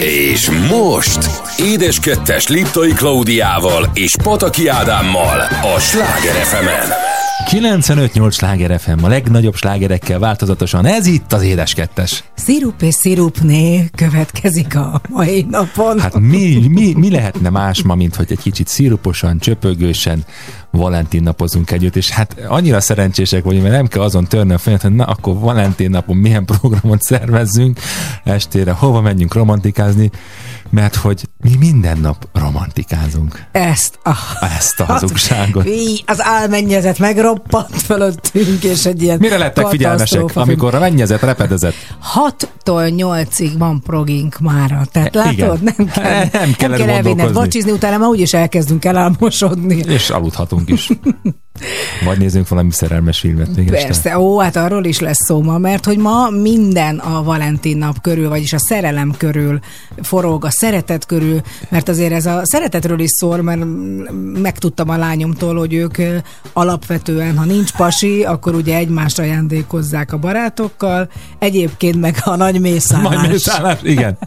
És most Édes Kettes Liptai Klaudiával és Pataki Ádámmal a Sláger fm 95-8 sláger FM, a legnagyobb slágerekkel változatosan. Ez itt az Édes Kettes. Szirup és szirupné következik a mai napon. Hát mi, mi, mi lehetne más ma, mint hogy egy kicsit sziruposan, csöpögősen Valentin napozunk együtt, és hát annyira szerencsések vagyunk, mert nem kell azon törni a fejet, hogy na akkor Valentin napon milyen programot szervezzünk estére, hova menjünk romantikázni, mert hogy mi minden nap romantikázunk. Ezt a... Ezt a hazugságot. Mi, az álmennyezet megroppant fölöttünk, és egy ilyen Mire lettek figyelmesek, katasztrófa amikor a mennyezet repedezett? 6-tól 8-ig van progink mára. Tehát E, igen. látod, nem kell, Nem nem kell kell elvinned vacsizni, utána már úgyis elkezdünk elálmosodni. És aludhatunk is. Vagy nézzünk valami szerelmes filmet még este. Persze, ó, hát arról is lesz szó ma, mert hogy ma minden a Valentin nap körül, vagyis a szerelem körül forog, a szeretet körül, mert azért ez a szeretetről is szól, mert megtudtam a lányomtól, hogy ők alapvetően, ha nincs pasi, akkor ugye egymást ajándékozzák a barátokkal, egyébként meg a nagy mészállás. Majd mészállás, igen.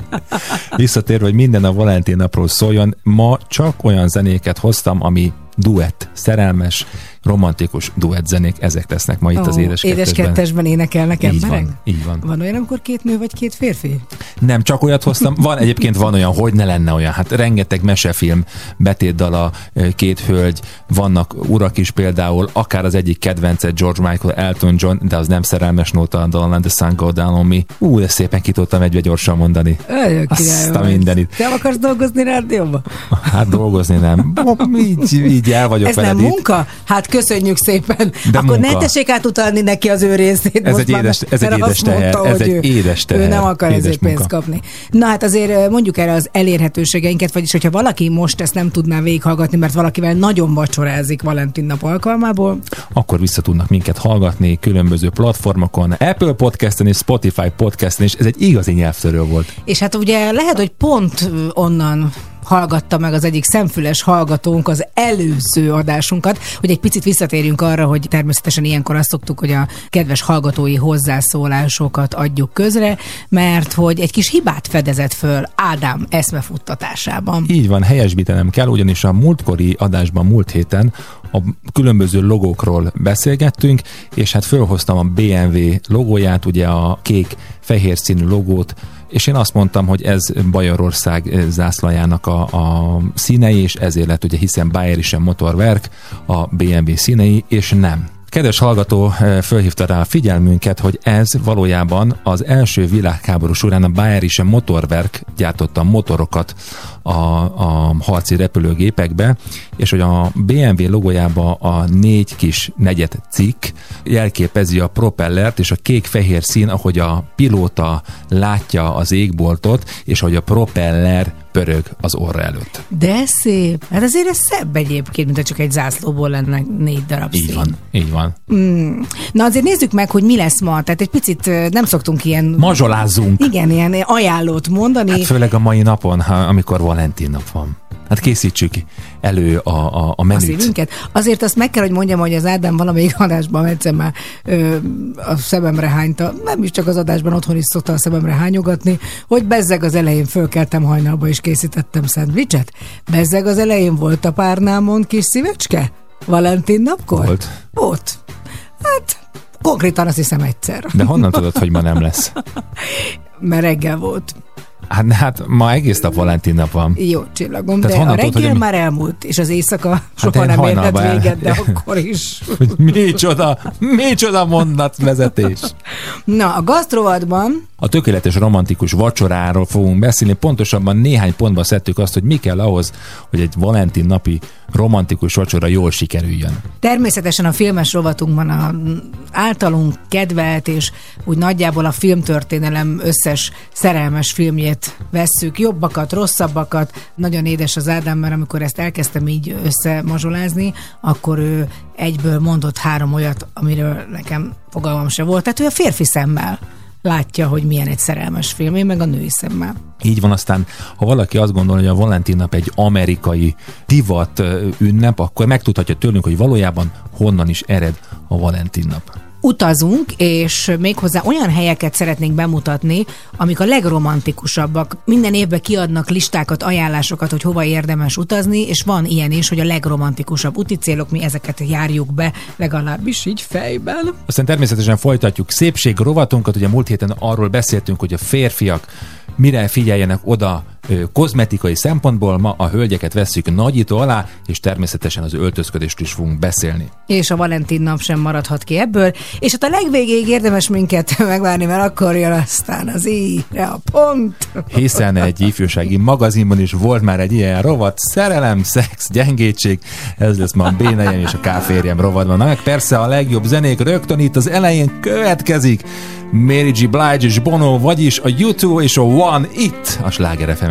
Visszatérve, hogy minden a Valentin napról szóljon, ma csak olyan zenéket hoztam, ami duett, szerelmes, romantikus duett zenék, ezek lesznek ma itt az Ó, édes, édes kettesben. kettesben énekelnek Így emberek? van, így van. Van olyan, amikor két nő vagy két férfi? Nem, csak olyat hoztam. Van egyébként van olyan, hogy ne lenne olyan. Hát rengeteg mesefilm, betétdala, két hölgy, vannak urak is például, akár az egyik kedvence George Michael, Elton John, de az nem szerelmes nóta, Don't Let the Sun Go Down on Me. Ú, de szépen ki tudtam egybe gyorsan mondani. Olyan Azt a mindenit. Te akarsz dolgozni rádióban? Hát dolgozni nem. Így, így el vagyok Ez nem veled itt. munka? Hát köszönjük szépen. De Akkor munka. ne tessék átutalni neki az ő részét. Ez egy már, édes- ez egy édes azt mondta, teher, ez egy édes teher, Ő nem akar ezért pénzt kapni. Na hát azért mondjuk erre az elérhetőségeinket, vagyis hogyha valaki most ezt nem tudná végighallgatni, mert valakivel nagyon vacsorázik Valentin nap alkalmából, akkor vissza tudnak minket hallgatni különböző platformokon, Apple Podcasten és Spotify Podcasten, és ez egy igazi nyelvtörő volt. És hát ugye lehet, hogy pont onnan hallgatta meg az egyik szemfüles hallgatónk az előző adásunkat, hogy egy picit visszatérjünk arra, hogy természetesen ilyenkor azt szoktuk, hogy a kedves hallgatói hozzászólásokat adjuk közre, mert hogy egy kis hibát fedezett föl Ádám eszmefuttatásában. Így van, helyesbítenem kell, ugyanis a múltkori adásban múlt héten a különböző logókról beszélgettünk, és hát fölhoztam a BMW logóját, ugye a kék-fehér színű logót, és én azt mondtam, hogy ez Bajorország eh, zászlajának a, a színei, és ezért lett ugye, hiszen Bayerischen Motorwerk a BMW színei, és nem. Kedves hallgató eh, fölhívta rá a figyelmünket, hogy ez valójában az első világháború során a Bayerische Motorwerk gyártotta motorokat a, a harci repülőgépekbe, és hogy a BMW logójába a négy kis negyed cikk jelképezi a propellert, és a kék-fehér szín, ahogy a pilóta látja az égboltot, és hogy a propeller pörög az orra előtt. De szép. Hát azért ez szebb egyébként, mint ha csak egy zászlóból lenne négy darab Így szín. van, így van. Na azért nézzük meg, hogy mi lesz ma. Tehát egy picit nem szoktunk ilyen... Mazsolázzunk! Igen, ilyen ajánlót mondani. Hát főleg a mai napon, ha, amikor Valentin nap van. Hát készítsük elő a, a, a a menüt. szívünket. Azért azt meg kell, hogy mondjam, hogy az Ádám valamelyik adásban egyszer már ö, a szememre hányta, nem is csak az adásban, otthon is szokta a szememre hányogatni, hogy bezzeg az elején fölkeltem hajnalba és készítettem szendvicset. Bezzeg az elején volt a párnámon kis szívecske? Valentin napkor? Volt. Volt. Hát konkrétan azt hiszem egyszer, De honnan tudod, hogy ma nem lesz? mert reggel volt. Hát, hát ma egész nap Valentin nap van. Jó csillagom, Tehát de a reggel hogy már elmúlt, és az éjszaka soha én nem érhet el- véget, de akkor is. Hogy micsoda, micsoda mondatvezetés. Na, a gasztrovatban A tökéletes romantikus vacsoráról fogunk beszélni, pontosabban néhány pontban szedtük azt, hogy mi kell ahhoz, hogy egy Valentin napi romantikus vacsora jól sikerüljön. Természetesen a filmes rovatunkban a általunk kedvelt és úgy nagyjából a filmtörténelem összes szerelmes filmjét vesszük, jobbakat, rosszabbakat. Nagyon édes az Ádám, mert amikor ezt elkezdtem így összemazsolázni, akkor ő egyből mondott három olyat, amiről nekem fogalmam se volt. Tehát ő a férfi szemmel látja, hogy milyen egy szerelmes film, én meg a női szemmel. Így van, aztán ha valaki azt gondolja, hogy a Valentin nap egy amerikai divat ünnep, akkor megtudhatja tőlünk, hogy valójában honnan is ered a Valentin nap. Utazunk, és méghozzá olyan helyeket szeretnénk bemutatni, amik a legromantikusabbak. Minden évben kiadnak listákat, ajánlásokat, hogy hova érdemes utazni, és van ilyen is, hogy a legromantikusabb úti célok, mi ezeket járjuk be, legalábbis így fejben. Aztán természetesen folytatjuk szépség rovatunkat, ugye múlt héten arról beszéltünk, hogy a férfiak mire figyeljenek oda kozmetikai szempontból, ma a hölgyeket vesszük nagyító alá, és természetesen az öltözködést is fogunk beszélni. És a Valentin nap sem maradhat ki ebből, és hát a legvégéig érdemes minket megvárni, mert akkor jön aztán az íre a pont. Hiszen egy ifjúsági magazinban is volt már egy ilyen rovat, szerelem, szex, gyengétség, ez lesz ma a Bénejem és a Káférjem rovatban. Na meg persze a legjobb zenék rögtön itt az elején következik, Mary G. Blige és Bono, vagyis a U2 és a One itt a Sláger fm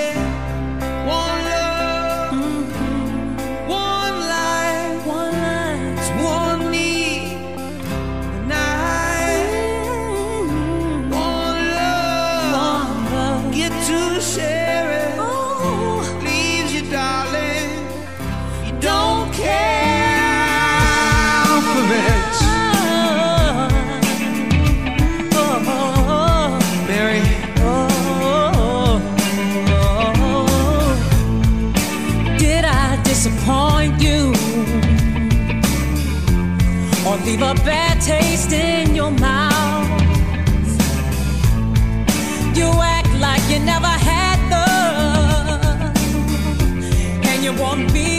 and you want me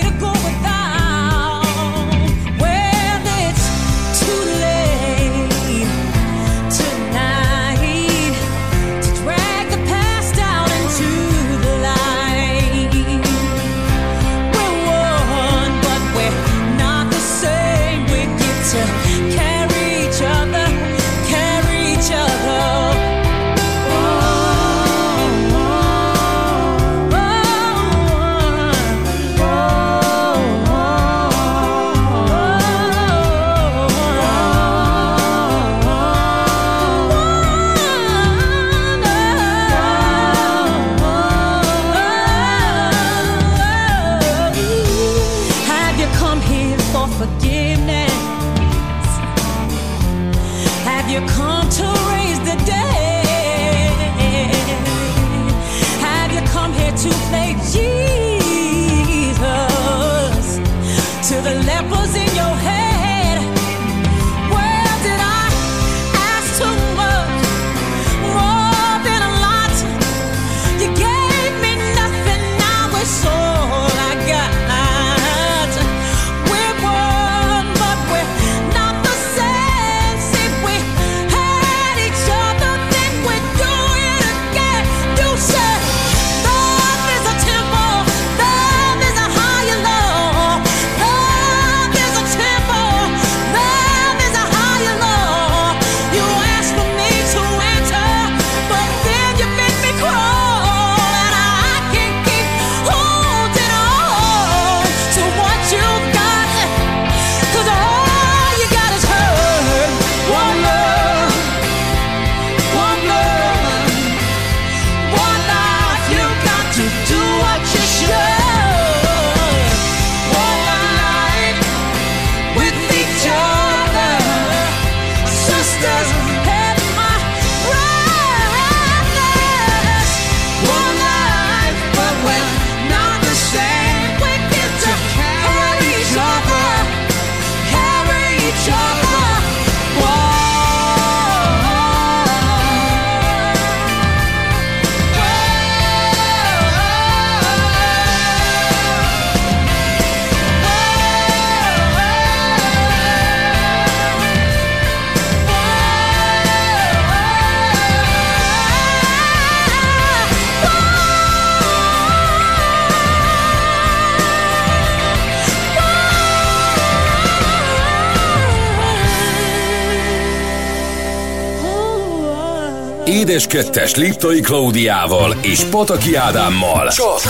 2-es Liptai Klaudiával és Pataki Ádámmal. Csak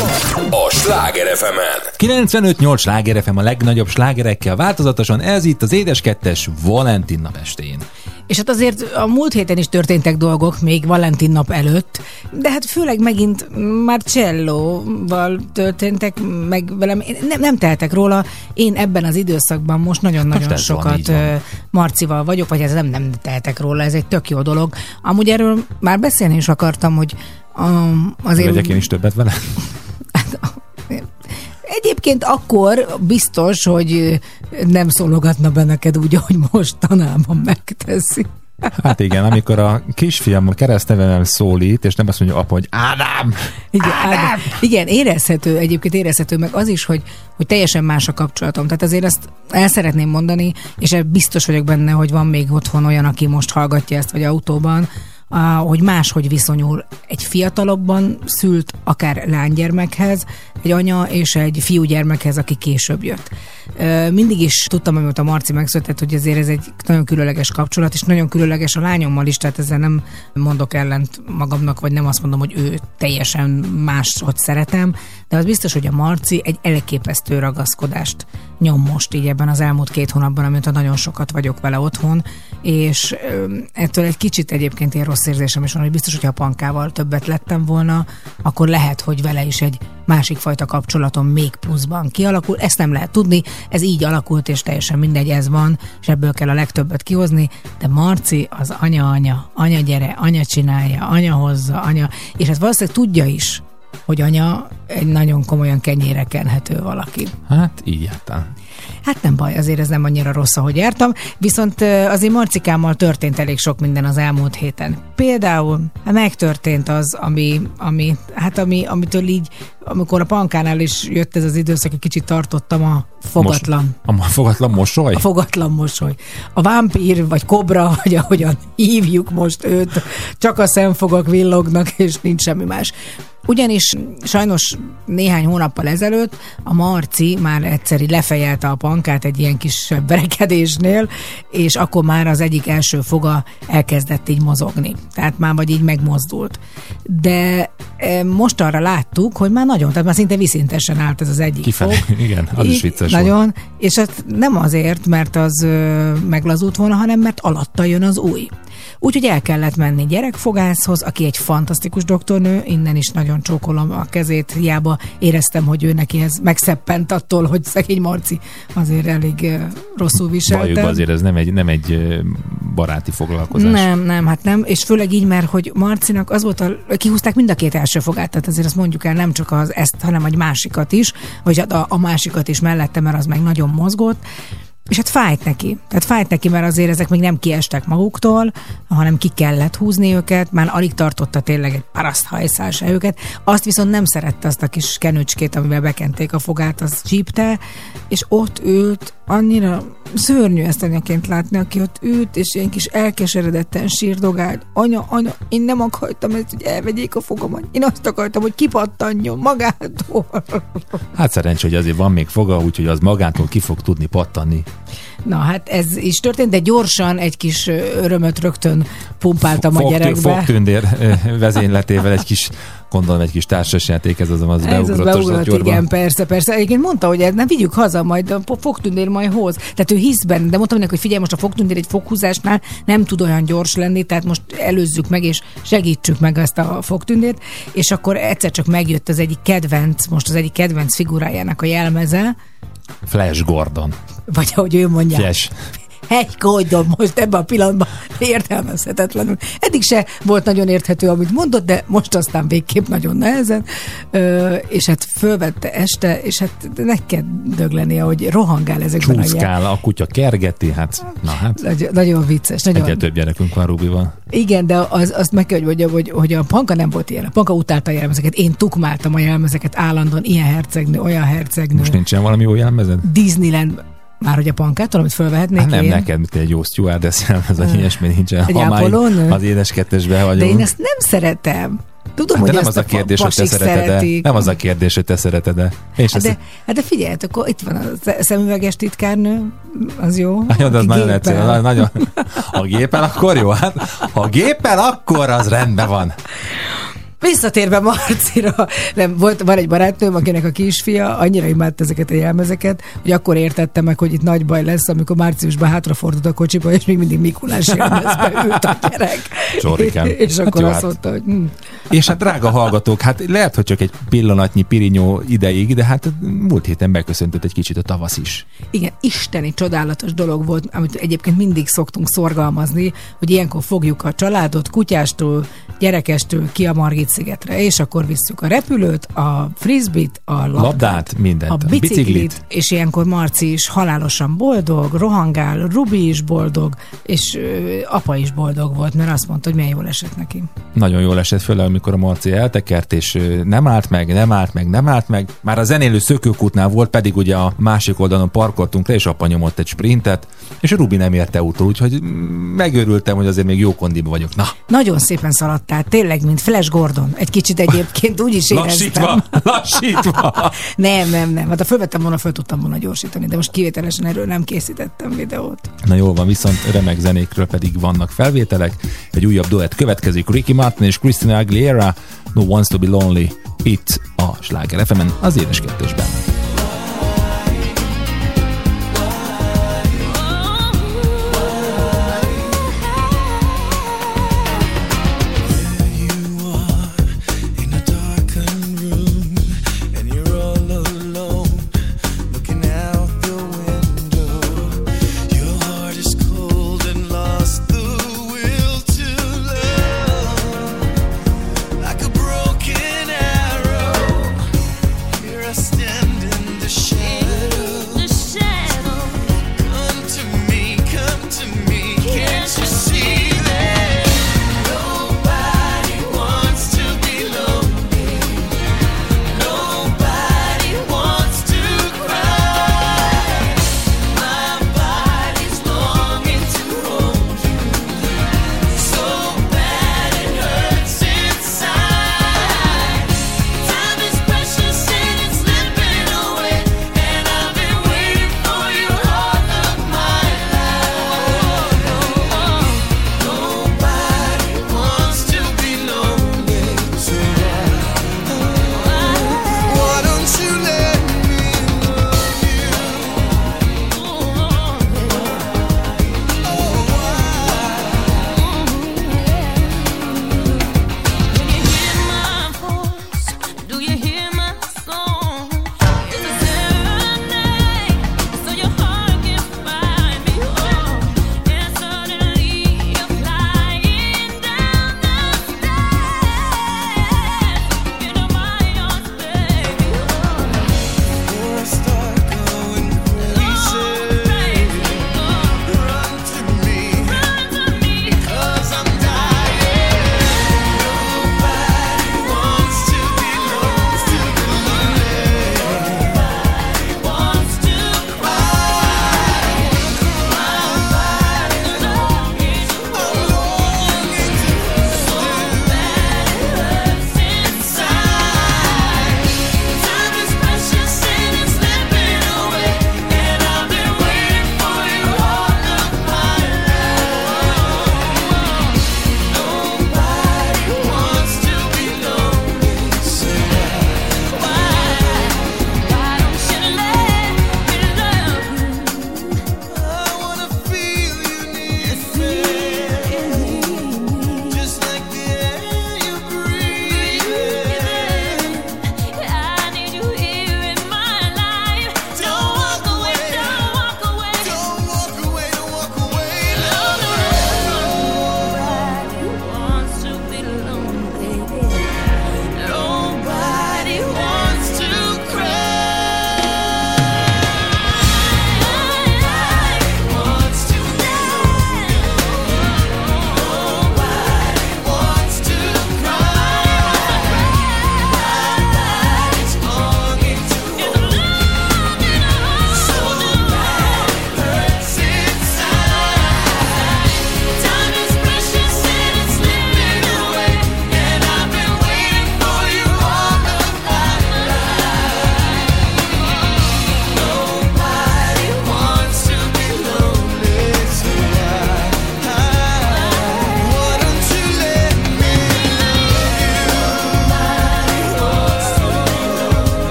a Sláger fm 95-8 Sláger FM a legnagyobb slágerekkel változatosan, ez itt az édes kettes Valentin nap estén. És hát azért a múlt héten is történtek dolgok, még Valentin nap előtt, de hát főleg megint Marcello-val történtek, meg velem, nem, nem tehetek róla. Én ebben az időszakban most nagyon-nagyon Most van, sokat van. ö, Marcival vagyok, vagy ez nem, nem tehetek róla, ez egy tök jó dolog. Amúgy erről már beszélni is akartam, hogy um, azért... Legyek én is többet vele? Egyébként akkor biztos, hogy nem szólogatna be neked úgy, ahogy mostanában megteszi. Hát igen, amikor a kisfiam a keresztnevemmel szólít, és nem azt mondja apa, hogy Ádám! Igen, Ádám. igen, érezhető, egyébként érezhető meg az is, hogy, hogy teljesen más a kapcsolatom. Tehát azért ezt el szeretném mondani, és biztos vagyok benne, hogy van még otthon olyan, aki most hallgatja ezt, vagy autóban, hogy máshogy viszonyul egy fiatalabban szült, akár lánygyermekhez, egy anya és egy fiúgyermekhez, aki később jött. Mindig is tudtam, amióta a Marci megszületett, hogy azért ez egy nagyon különleges kapcsolat, és nagyon különleges a lányommal is, tehát ezzel nem mondok ellent magamnak, vagy nem azt mondom, hogy ő teljesen más, hogy szeretem, de az biztos, hogy a Marci egy elképesztő ragaszkodást nyom most így ebben az elmúlt két hónapban, amióta nagyon sokat vagyok vele otthon, és ettől egy kicsit egyébként ilyen rossz érzésem is van, hogy biztos, hogyha a pankával többet lettem volna, akkor lehet, hogy vele is egy másik fajta kapcsolatom még pluszban kialakul. Ezt nem lehet tudni, ez így alakult, és teljesen mindegy, ez van, és ebből kell a legtöbbet kihozni, de Marci az anya-anya, anya gyere, anya csinálja, anya hozza, anya, és ezt valószínűleg tudja is, hogy anya egy nagyon komolyan kenyére kenhető valaki. Hát így jártál. Hát nem baj, azért ez nem annyira rossz, ahogy jártam, viszont azért Marcikámmal történt elég sok minden az elmúlt héten. Például megtörtént az, ami, ami, hát ami, amitől így, amikor a pankánál is jött ez az időszak, egy kicsit tartottam a fogatlan. Mos- a fogatlan mosoly? A fogatlan mosoly. A vámpír, vagy kobra, vagy ahogyan hívjuk most őt, csak a szemfogak villognak, és nincs semmi más. Ugyanis sajnos néhány hónappal ezelőtt a Marci már egyszeri lefejelte a pankát egy ilyen kis verekedésnél, és akkor már az egyik első foga elkezdett így mozogni. Tehát már vagy így megmozdult. De e, most arra láttuk, hogy már nagyon, tehát már szinte viszintesen állt ez az egyik Kifelé. fog. Igen, az is vicces Nagyon, volt. és hát nem azért, mert az meglazult volna, hanem mert alatta jön az új. Úgyhogy el kellett menni gyerekfogászhoz, aki egy fantasztikus doktornő, innen is nagyon csókolom a kezét, hiába éreztem, hogy ő neki ez megszeppent attól, hogy szegény Marci azért elég rosszul viselte. Bajukban azért ez nem egy, nem egy baráti foglalkozás. Nem, nem, hát nem, és főleg így, mert hogy Marcinak az volt a, kihúzták mind a két első fogát, tehát azért azt mondjuk el, nem csak az ezt, hanem egy másikat is, vagy a, a másikat is mellette, mert az meg nagyon mozgott, és hát fájt neki. Tehát fájt neki, mert azért ezek még nem kiestek maguktól, hanem ki kellett húzni őket, már alig tartotta tényleg egy paraszthajszál se őket. Azt viszont nem szerette azt a kis kenücskét, amivel bekenték a fogát, az csípte, és ott ült, annyira szörnyű ezt anyaként látni, aki ott ült, és ilyen kis elkeseredetten sírdogált. Anya, anya, én nem akartam ezt, hogy elvegyék a fogamat. Én azt akartam, hogy kipattanjon magától. Hát szerencsé, hogy azért van még foga, úgyhogy az magától ki fog tudni pattanni. Na hát ez is történt, de gyorsan egy kis örömöt rögtön pumpáltam a gyerekbe. Fogtündér vezényletével egy kis, gondolom egy kis társasjáték, ez az, az Ez az beugrott, beugrott, az gyorban. igen, persze, persze. Egyébként mondta, hogy nem vigyük haza, majd a fogtündér majd hoz. Tehát ő hisz benne, de mondtam neki, hogy figyelj, most a fogtündér egy foghúzásnál nem tud olyan gyors lenni, tehát most előzzük meg, és segítsük meg ezt a fogtündért. És akkor egyszer csak megjött az egyik kedvenc, most az egyik kedvenc figurájának a jelmeze, Flash Gordon. vagy ahogy ő mondja, Flash. Egy kódom most ebben a pillanatban értelmezhetetlenül. Eddig se volt nagyon érthető, amit mondott, de most aztán végképp nagyon nehezen. Ö, és hát fölvette este, és hát meg kell döglenie, hogy rohangál ezekben a jel. A kutya kergeti, hát na hát. Nagyon, nagyon vicces. Nagyon, Egyre több gyerekünk van Rubival. igen, de az, azt meg kell, hogy mondjam, hogy, hogy a Panka nem volt ilyen. A Panka utálta a jelmezeket. Én tukmáltam a jelmezeket állandóan, ilyen hercegnő, olyan hercegnő. Most nincsen valami jó jelmezed? Disneyland, már hogy a pankától, amit fölvehetnék Hát nem én. neked, mint egy jó stewardess jelmez, vagy ilyesmi nincsen. Egy Ha már az édes kettesbe De vagyunk. én ezt nem szeretem. Tudom, Hát hogy de nem az a kérdés, hogy te szereted. Nem az a kérdés, hogy te szereted-e. És Hát de, hát de figyelj, akkor itt van a sz- szemüveges titkárnő, az jó. nagyon, az nagyon egyszerű. na- Nagyon, ha géppel, akkor jó. Hát, ha géppel, akkor az rendben van. Visszatérve Marcira, nem, volt, van egy barátnőm, akinek a kisfia annyira imádta ezeket a jelmezeket, hogy akkor értette meg, hogy itt nagy baj lesz, amikor márciusban hátrafordult a kocsiba, és még mindig Mikulás jelmezbe ült a gyerek. Csorrikán. és Hát akkor jó, azt hát. mondta, hogy hm, És hát drága hallgatók, hát lehet, hogy csak egy pillanatnyi pirinyó ideig, de hát múlt héten beköszöntött egy kicsit a tavasz is. Igen, isteni csodálatos dolog volt, amit egyébként mindig szoktunk szorgalmazni, hogy ilyenkor fogjuk a családot kutyástól, gyerekestől ki a Margit szigetre, és akkor visszük a repülőt, a frisbit, a labdát, Labdát, mindent. a biciklit, és ilyenkor Marci is halálosan boldog, rohangál, Rubi is boldog, és ö, apa is boldog volt, mert azt mondta, hogy milyen jól esett neki. Nagyon jól esett, főleg amikor a Marci eltekert, és nem állt meg, nem állt meg, nem állt meg. Már a zenélő szökőkútnál volt, pedig ugye a másik oldalon parkoltunk le, és apa nyomott egy sprintet, és a Rubi nem érte utol, úgyhogy mm, megörültem, hogy azért még jó kondiba vagyok. Na, Nagyon szépen szaladtál, tényleg, mint Flash Gordon. Egy kicsit egyébként úgy is éreztem. lassítva, lassítva. Nem, nem, nem. Hát ha fölvettem volna, föl tudtam volna gyorsítani, de most kivételesen erről nem készítettem videót. Na jól van, viszont remek zenékről pedig vannak felvételek. Egy újabb duett következik, Ricky Martin és Christina Aguilera, No Wants to be Lonely, itt a Sláger fm az édes kettősben.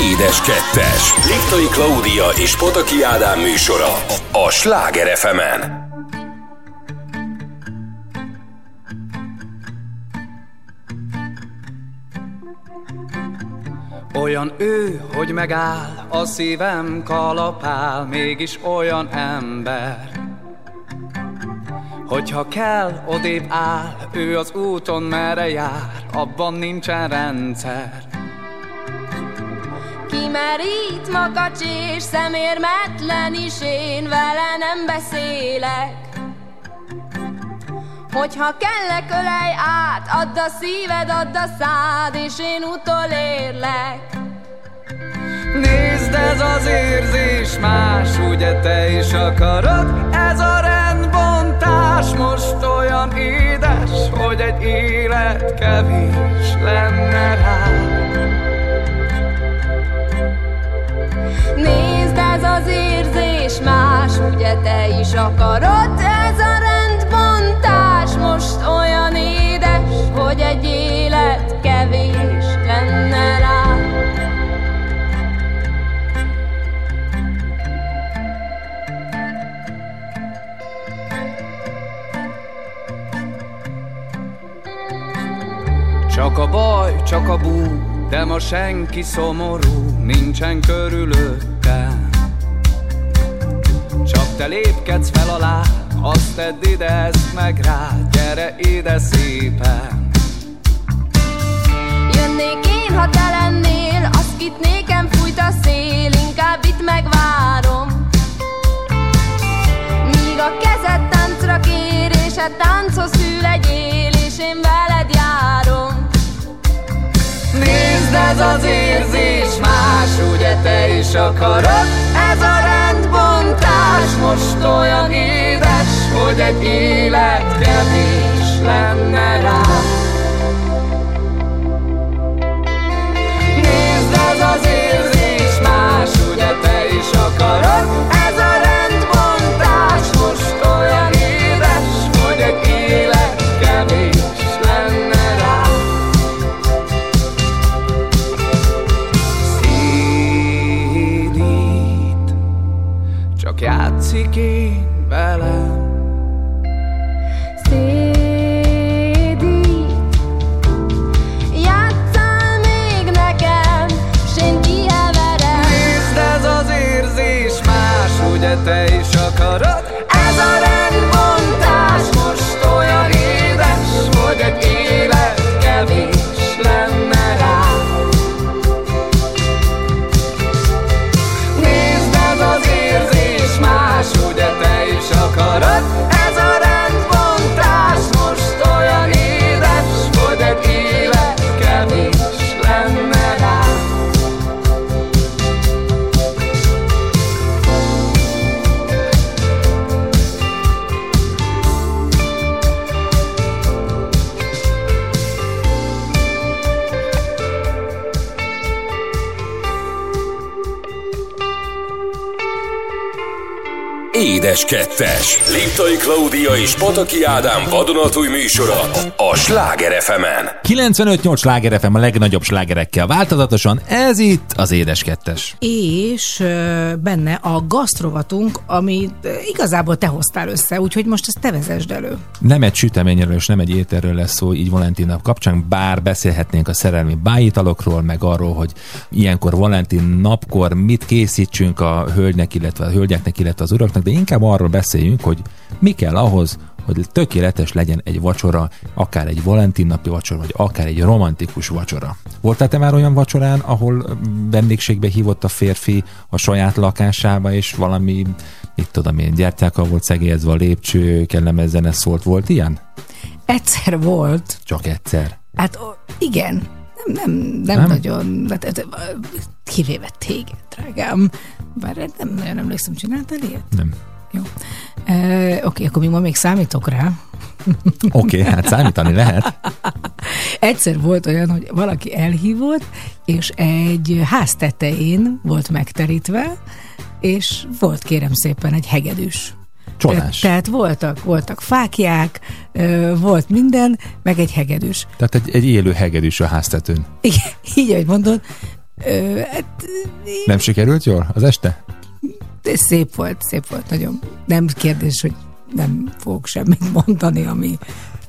Édes Kettes. Liptai Klaudia és Pataki Ádám műsora a Sláger fm -en. Olyan ő, hogy megáll, a szívem kalapál, mégis olyan ember. Hogyha kell, odébb áll, ő az úton merre jár, abban nincsen rendszer. Kimerít makacs és szemérmetlen is én vele nem beszélek Hogyha kellek ölej át, add a szíved, add a szád, és én utolérlek Nézd, ez az érzés más, ugye te is akarod? Ez a rendbontás most olyan édes, hogy egy élet kevés lenne rá. Nézd, ez az érzés más, ugye te is akarod? Ez a rendbontás most olyan édes, hogy egy élet kevés lenne rá. Csak a baj, csak a bú, de ma senki szomorú, nincsen körülöttem. Csak te lépkedsz fel alá, azt tedd ide, ezt meg rá, gyere ide szépen. Jönnék én, ha te lennél, azt itt nékem fújt a szél, inkább itt megvárom. Míg a kezed táncra kér, és a tánchoz hű legyél, Nézd, ez az érzés más, ugye te is akarod? Ez a rendbontás most olyan édes, hogy egy élet kevés lenne rá. Nézd, ez az érzés más, ugye te is akarod? Kettes. Liptai Klaudia és Pataki Ádám vadonatúj műsora a Sláger fm -en. 95-8 sláger FM a legnagyobb slágerekkel változatosan, ez itt az Édes Kettes. És benne a gasztrovatunk, ami igazából te hoztál össze, úgyhogy most ezt te vezesd elő. Nem egy süteményről és nem egy ételről lesz szó így Valentin nap kapcsán, bár beszélhetnénk a szerelmi bájitalokról, meg arról, hogy ilyenkor Valentin napkor mit készítsünk a hölgynek, illetve a hölgyeknek, illetve az uraknak, de inkább arról beszéljünk, hogy mi kell ahhoz, hogy tökéletes legyen egy vacsora, akár egy Valentin napi vacsora, vagy akár egy romantikus vacsora. Voltál te már olyan vacsorán, ahol vendégségbe hívott a férfi a saját lakásába, és valami, mit tudom én, gyertyákkal volt szegélyezve a lépcső, kellemes zene szólt, volt ilyen? Egyszer volt, Csak egyszer. hát igen, nem, nem, nem, Nem? nagyon, hát, hát, kivéve téged, drágám. Bár nem nagyon emlékszem, csináltál ilyet? Nem. Jó. E, Oké, akkor még ma még számítok rá. Oké, okay, hát számítani lehet. Egyszer volt olyan, hogy valaki elhívott, és egy ház tetején volt megterítve, és volt kérem szépen egy hegedűs. Csodás. Te, tehát voltak, voltak fákják, volt minden, meg egy hegedűs. Tehát egy, egy élő hegedűs a háztetőn. Igen, így, ahogy mondod, Ö, hát, Nem sikerült jól az este? Ez szép volt, szép volt, nagyon. Nem kérdés, hogy nem fogok semmit mondani, ami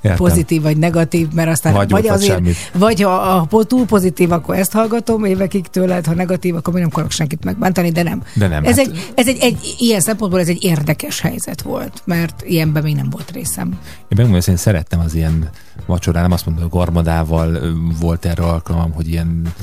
Értem. pozitív vagy negatív, mert aztán Vagy vagy, azért, semmit. vagy ha, ha túl pozitív, akkor ezt hallgatom évekig tőled, ha negatív, akkor még nem akarok senkit megbántani, de nem. De nem, Ez, hát- egy, ez egy, egy, ilyen szempontból ez egy érdekes helyzet volt, mert ilyenben még nem volt részem. Én megmondom, hogy én szerettem az ilyen vacsorán, nem azt mondom, hogy garmadával volt erre alkalmam, hogy ilyen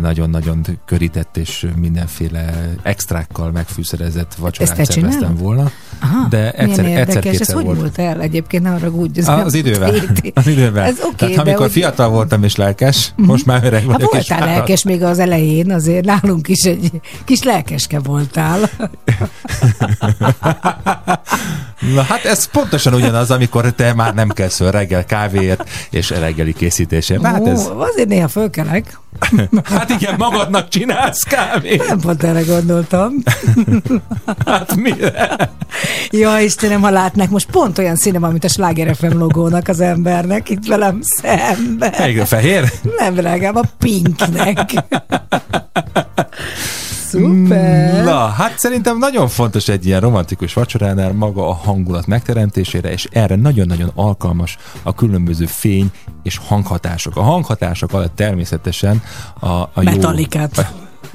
nagyon-nagyon körített és mindenféle extrákkal megfűszerezett vacsorát Ezt te szerveztem volna. Aha, de egyszer, egyszer Ez kétszer hogy volt. volt el egyébként? Ne arra úgy. Ez Ah, az idővel. Az idővel. Ez oké, Tehát amikor hogy- fiatal voltam és lelkes, most már öreg Hát vagyok és voltál lelkes még az elején, azért nálunk is egy kis lelkeske voltál. Na hát ez pontosan ugyanaz, amikor te már nem kelsz föl reggel kávéért és reggeli készítésért. Hát, ez, Ó, azért néha fölkelek. hát igen, magadnak csinálsz kávét. Nem pont erre gondoltam. Hát mire? Ja, Istenem, ha látnák, most pont olyan színe van, mint a Sláger FM logónak az embernek, itt velem szemben. Melyik a fehér? Nem, drágám, a pinknek. Szuper. Na, hát szerintem nagyon fontos egy ilyen romantikus vacsoránál maga a hangulat megteremtésére, és erre nagyon-nagyon alkalmas a különböző fény és hanghatások. A hanghatások alatt természetesen a, a jó...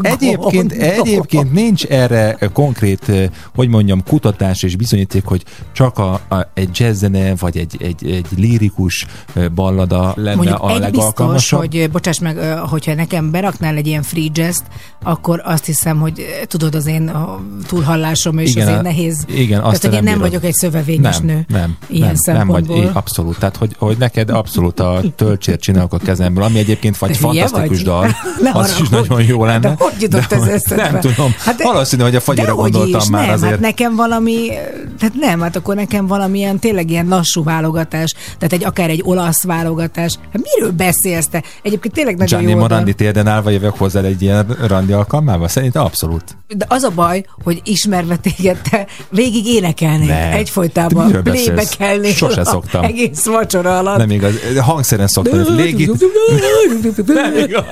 Egyébként, egyébként nincs erre konkrét, eh, hogy mondjam, kutatás és bizonyíték, hogy csak a, a, egy jazzzene vagy egy, egy, egy lírikus eh, ballada lenne Mondjuk a egy biztos, legalkalmasabb. hogy ö, bocsáss meg, hogyha nekem beraknál egy ilyen free jazz akkor azt hiszem, hogy tudod, az én túlhallásom és Igen, azért a- nehéz. igen, azt Tehát, hogy én nem bírod. vagyok egy szövevényes nem, nő. Nem, Ilyen nem, nem vagy, szempontból. é, abszolút. Tehát, hogy, hogy neked abszolút a töltsért csinálok a kezemből, ami egyébként vagy fantasztikus vagy? dal, az is nagyon jó lenne. Hogy jutott ez eszedbe? Nem tudom. Hát Valószínű, hogy a fagyira gondoltam is, már nem, azért. Hát nekem valami, tehát nem, hát akkor nekem valamilyen tényleg ilyen lassú válogatás, tehát egy akár egy olasz válogatás. Hát miről beszélsz te? Egyébként tényleg nagyon Gianni jó. dal. Morandi térden állva jövök hozzá egy ilyen randi alkalmával? Szerintem abszolút. De az a baj, hogy ismerve téged, te végig énekelnél egyfolytában, plébe kelnél. Sose szoktam. Egész vacsora alatt. Nem igaz. Hangszeren szoktam. hogy Légi, nem igaz.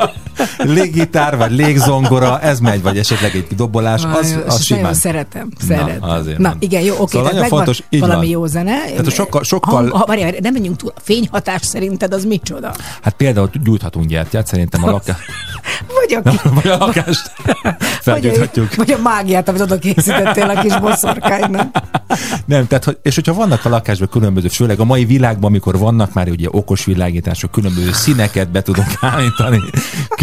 Légitár, vagy légzongora, ez megy, vagy esetleg egy dobolás, az, Aj, az és nagyon simán. szeretem, Na, szeretem. azért Na, nem. igen, jó, oké, Szóval tehát fontos, így valami van. jó zene. Tehát sokkal- sokkal- Hang, ha, várj, várj, nem menjünk túl. A fényhatás szerinted az micsoda? Hát például gyújthatunk gyertyát, szerintem a lakás. Vagy a, Vagy a lakást felgyújthatjuk. vagy a mágiát, amit oda készítettél a kis boszorkánynak. Nem, tehát, hogy, és hogyha vannak a lakásban különböző, főleg a mai világban, amikor vannak már ugye okos világítások, különböző színeket be tudunk állítani,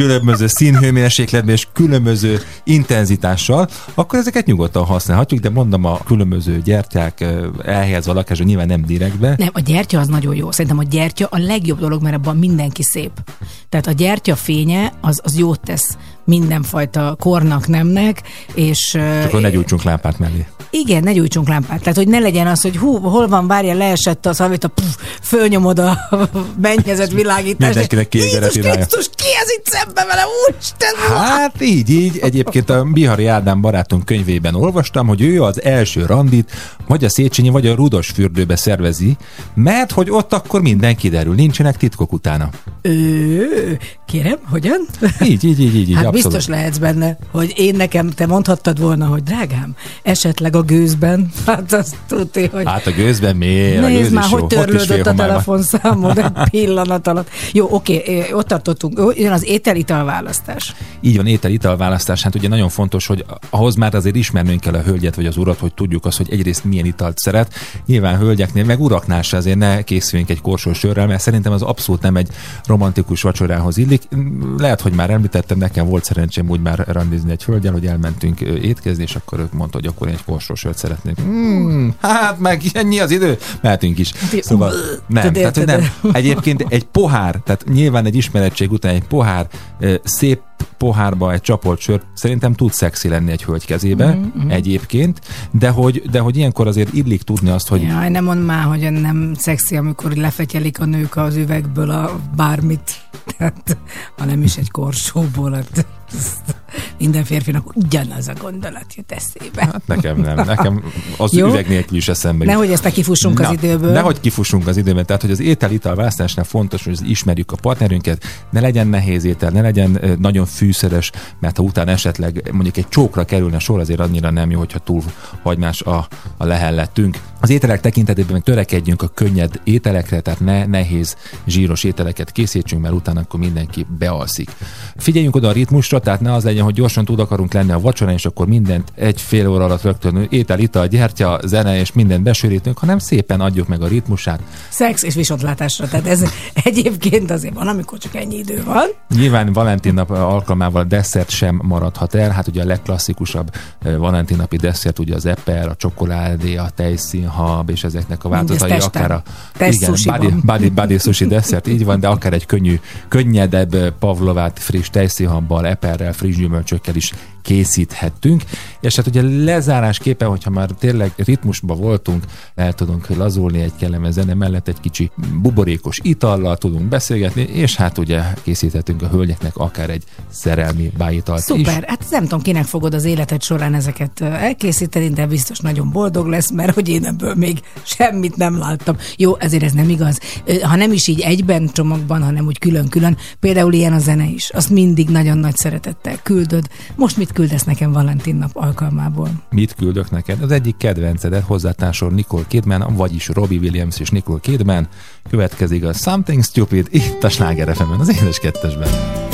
különböző színhőmérsékletben és különböző intenzitással, akkor ezeket nyugodtan használhatjuk, de mondom, a különböző gyertyák elhelyezve a lakásban nyilván nem direktbe. Nem, a gyertya az nagyon jó. Szerintem a gyertya a legjobb dolog, mert abban mindenki szép. Tehát a gyertya fénye az, az jót tesz mindenfajta kornak, nemnek, és... Akkor ne gyújtsunk lámpát mellé. Igen, ne gyújtsunk lámpát. Tehát, hogy ne legyen az, hogy hú, hol van, várja, leesett az, amit a puf, fölnyomod a mennyezet világítás. Mindenkinek kiégett Jézus. Krisztus, ki ez itt szembe vele? Úristen! Hát így, így. Egyébként a Bihari Ádám barátunk könyvében olvastam, hogy ő az első randit vagy a Széchenyi, vagy a Rudos fürdőbe szervezi, mert hogy ott akkor minden kiderül, nincsenek titkok utána. Ő, kérem, hogyan? Így, így, így, így, így Hát abszolút. biztos lehetsz benne, hogy én nekem, te mondhattad volna, hogy drágám, esetleg a gőzben, hát azt tudni, hogy Hát a gőzben miért? a gőz Nézd már, hogy törlődött a telefonszámod egy pillanat alatt. Jó, oké, eh, ott tartottunk. Jön az étel-ital választás. Így van, étel-ital választás. Hát ugye nagyon fontos, hogy ahhoz már azért ismernünk kell a hölgyet vagy az urat, hogy tudjuk azt, hogy egyrészt milyen italt szeret. Nyilván hölgyeknél, meg uraknál se azért ne készüljünk egy korsó sörrel, mert szerintem az abszolút nem egy romantikus vacsorához illik. Lehet, hogy már említettem, nekem volt szerencsém úgy már randizni egy hölgyel, hogy elmentünk étkezni, és akkor ők mondta, hogy akkor én egy korsó sört szeretnék. Mm, hát meg ennyi az idő, mehetünk is. Szóval nem, tehát, hogy nem. Egyébként egy pohár, tehát nyilván egy ismeretség után egy pohár, szép pohárba egy csapolt sört szerintem tud szexi lenni egy hölgy kezébe mm-hmm. egyébként, de hogy, de hogy ilyenkor azért illik tudni azt, hogy Jaj, nem mondd már, hogy nem szexi, amikor lefetyelik a nők az üvegből a bármit, tehát, hanem is egy korsóból. Hát, minden férfinak ugyanaz a gondolat jut eszébe. Hát nekem nem. Nekem az Jó. üveg nélkül is eszembe jut. Nehogy ezt ne kifussunk az időből. Nehogy kifussunk az időből. Tehát, hogy az étel-ital választásnál fontos, hogy ismerjük a partnerünket, ne legyen nehéz étel, ne legyen nagyon fűszeres, mert ha utána esetleg mondjuk egy csókra kerülne sor, azért annyira nem jó, hogyha túl hagymás a, a lehellettünk. Az ételek tekintetében törekedjünk a könnyed ételekre, tehát ne nehéz, zsíros ételeket készítsünk, mert utána akkor mindenki bealszik. Figyeljünk oda a ritmusra, tehát ne az legyen, hogy gyorsan tud akarunk lenni a vacsorán, és akkor mindent egy fél óra alatt rögtön étel, ital, gyertya, zene, és mindent besűrítünk, hanem szépen adjuk meg a ritmusát. Szex és viszontlátásra. Tehát ez egyébként azért van, amikor csak ennyi idő van. Nyilván Valentin nap alkalmával a desszert sem maradhat el, hát ugye a legklasszikusabb eh, Valentin napi desszert, ugye az eper, a csokoládé, a tejszínhab, és ezeknek a változatai, akár a Test igen, body, body, body sushi desszert, így van, de akár egy könnyű, könnyedebb eh, pavlovát friss tejszínhabbal, eperrel, friss gyümölcsökkel is készíthettünk. És hát ugye lezárásképpen, hogyha már tényleg ritmusba voltunk, el tudunk lazulni egy kellemes zene mellett egy kicsi buborékos itallal tudunk beszélgetni, és hát ugye készíthetünk a hölgyeknek akár egy szerelmi bájitalt is. Szuper, hát nem tudom, kinek fogod az életed során ezeket elkészíteni, de biztos nagyon boldog lesz, mert hogy én ebből még semmit nem láttam. Jó, ezért ez nem igaz. Ha nem is így egyben csomagban, hanem úgy külön-külön, például ilyen a zene is. Azt mindig nagyon nagy szeretettel küldöd. Most mit küldesz nekem Valentin nap alkalmából? Mit küldök neked? Az egyik kedvencedet hozzátársol Nicole Kidman, vagyis Robbie Williams és Nicole Kidman. Következik a Something Stupid itt a Sláger az édes kettesben.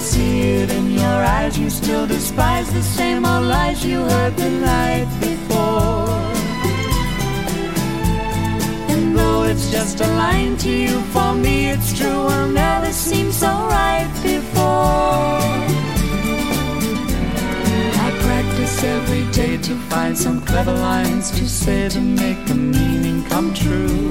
See it in your eyes, you still despise the same old lies you heard the night before. And though it's just a line to you, for me it's true, will never seem so right before. I practice every day to find some clever lines to say to make the meaning come true.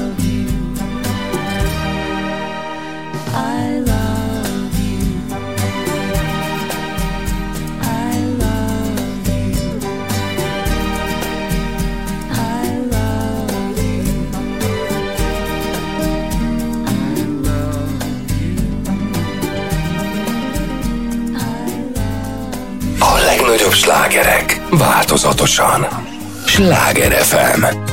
slágerek változatosan. Sláger FM.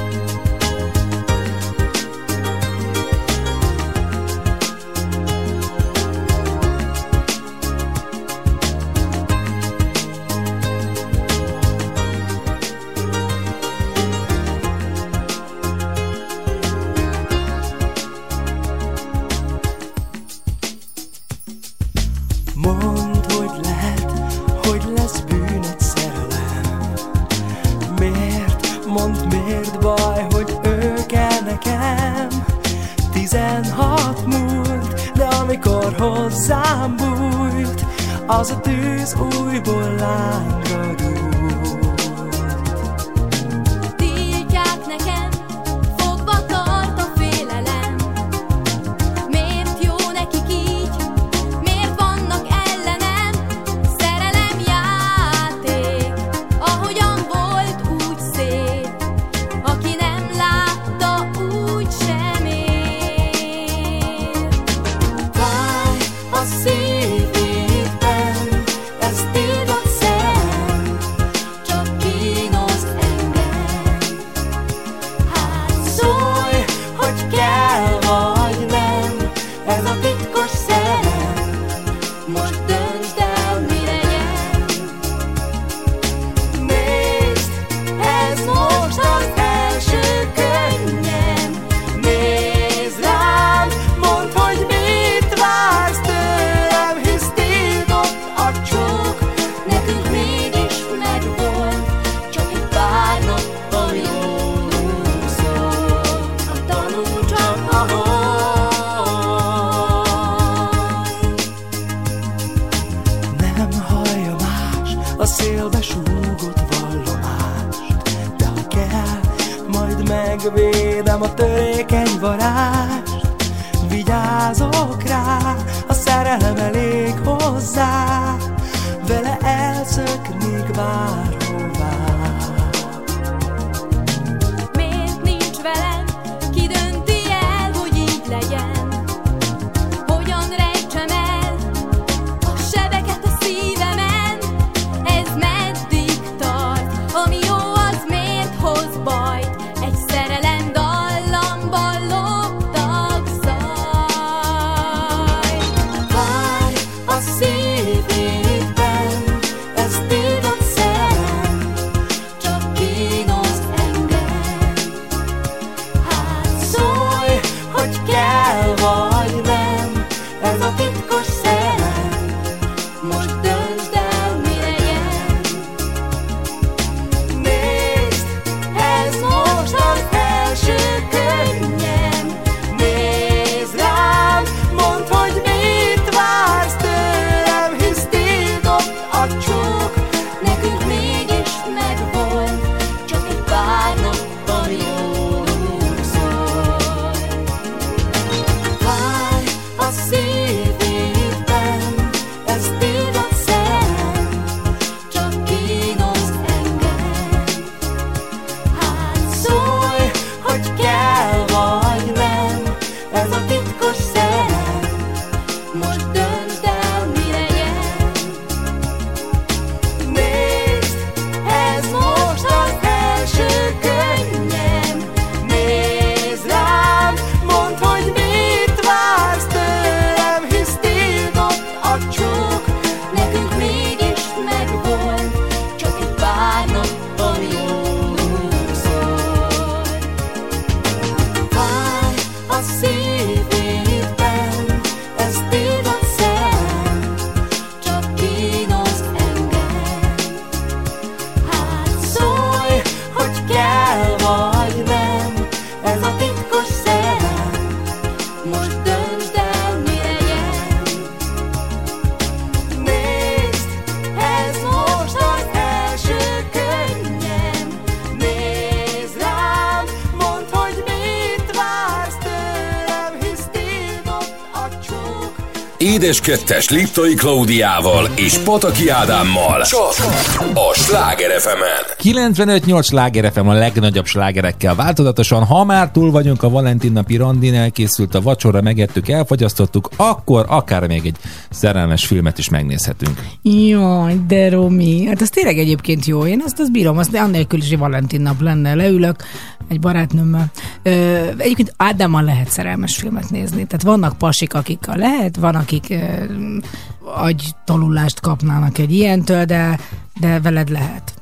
circling me goodbye. 1-es, Liptai Klaudiával és Pataki Ádámmal. Csak a Sláger fm 95-8 Sláger FM a legnagyobb slágerekkel változatosan. Ha már túl vagyunk a Valentin napi randin, elkészült a vacsora, megettük, elfogyasztottuk, akkor akár még egy szerelmes filmet is megnézhetünk. Jaj, de Romi. Hát ez tényleg egyébként jó. Én azt, azt bírom, azt, de annélkül is, hogy Valentin nap lenne. Leülök egy barátnőmmel, Ö, egyébként Ádámmal lehet szerelmes filmet nézni, tehát vannak pasik, akik a lehet, van, akik agytalulást kapnának egy ilyentől, de, de veled lehet.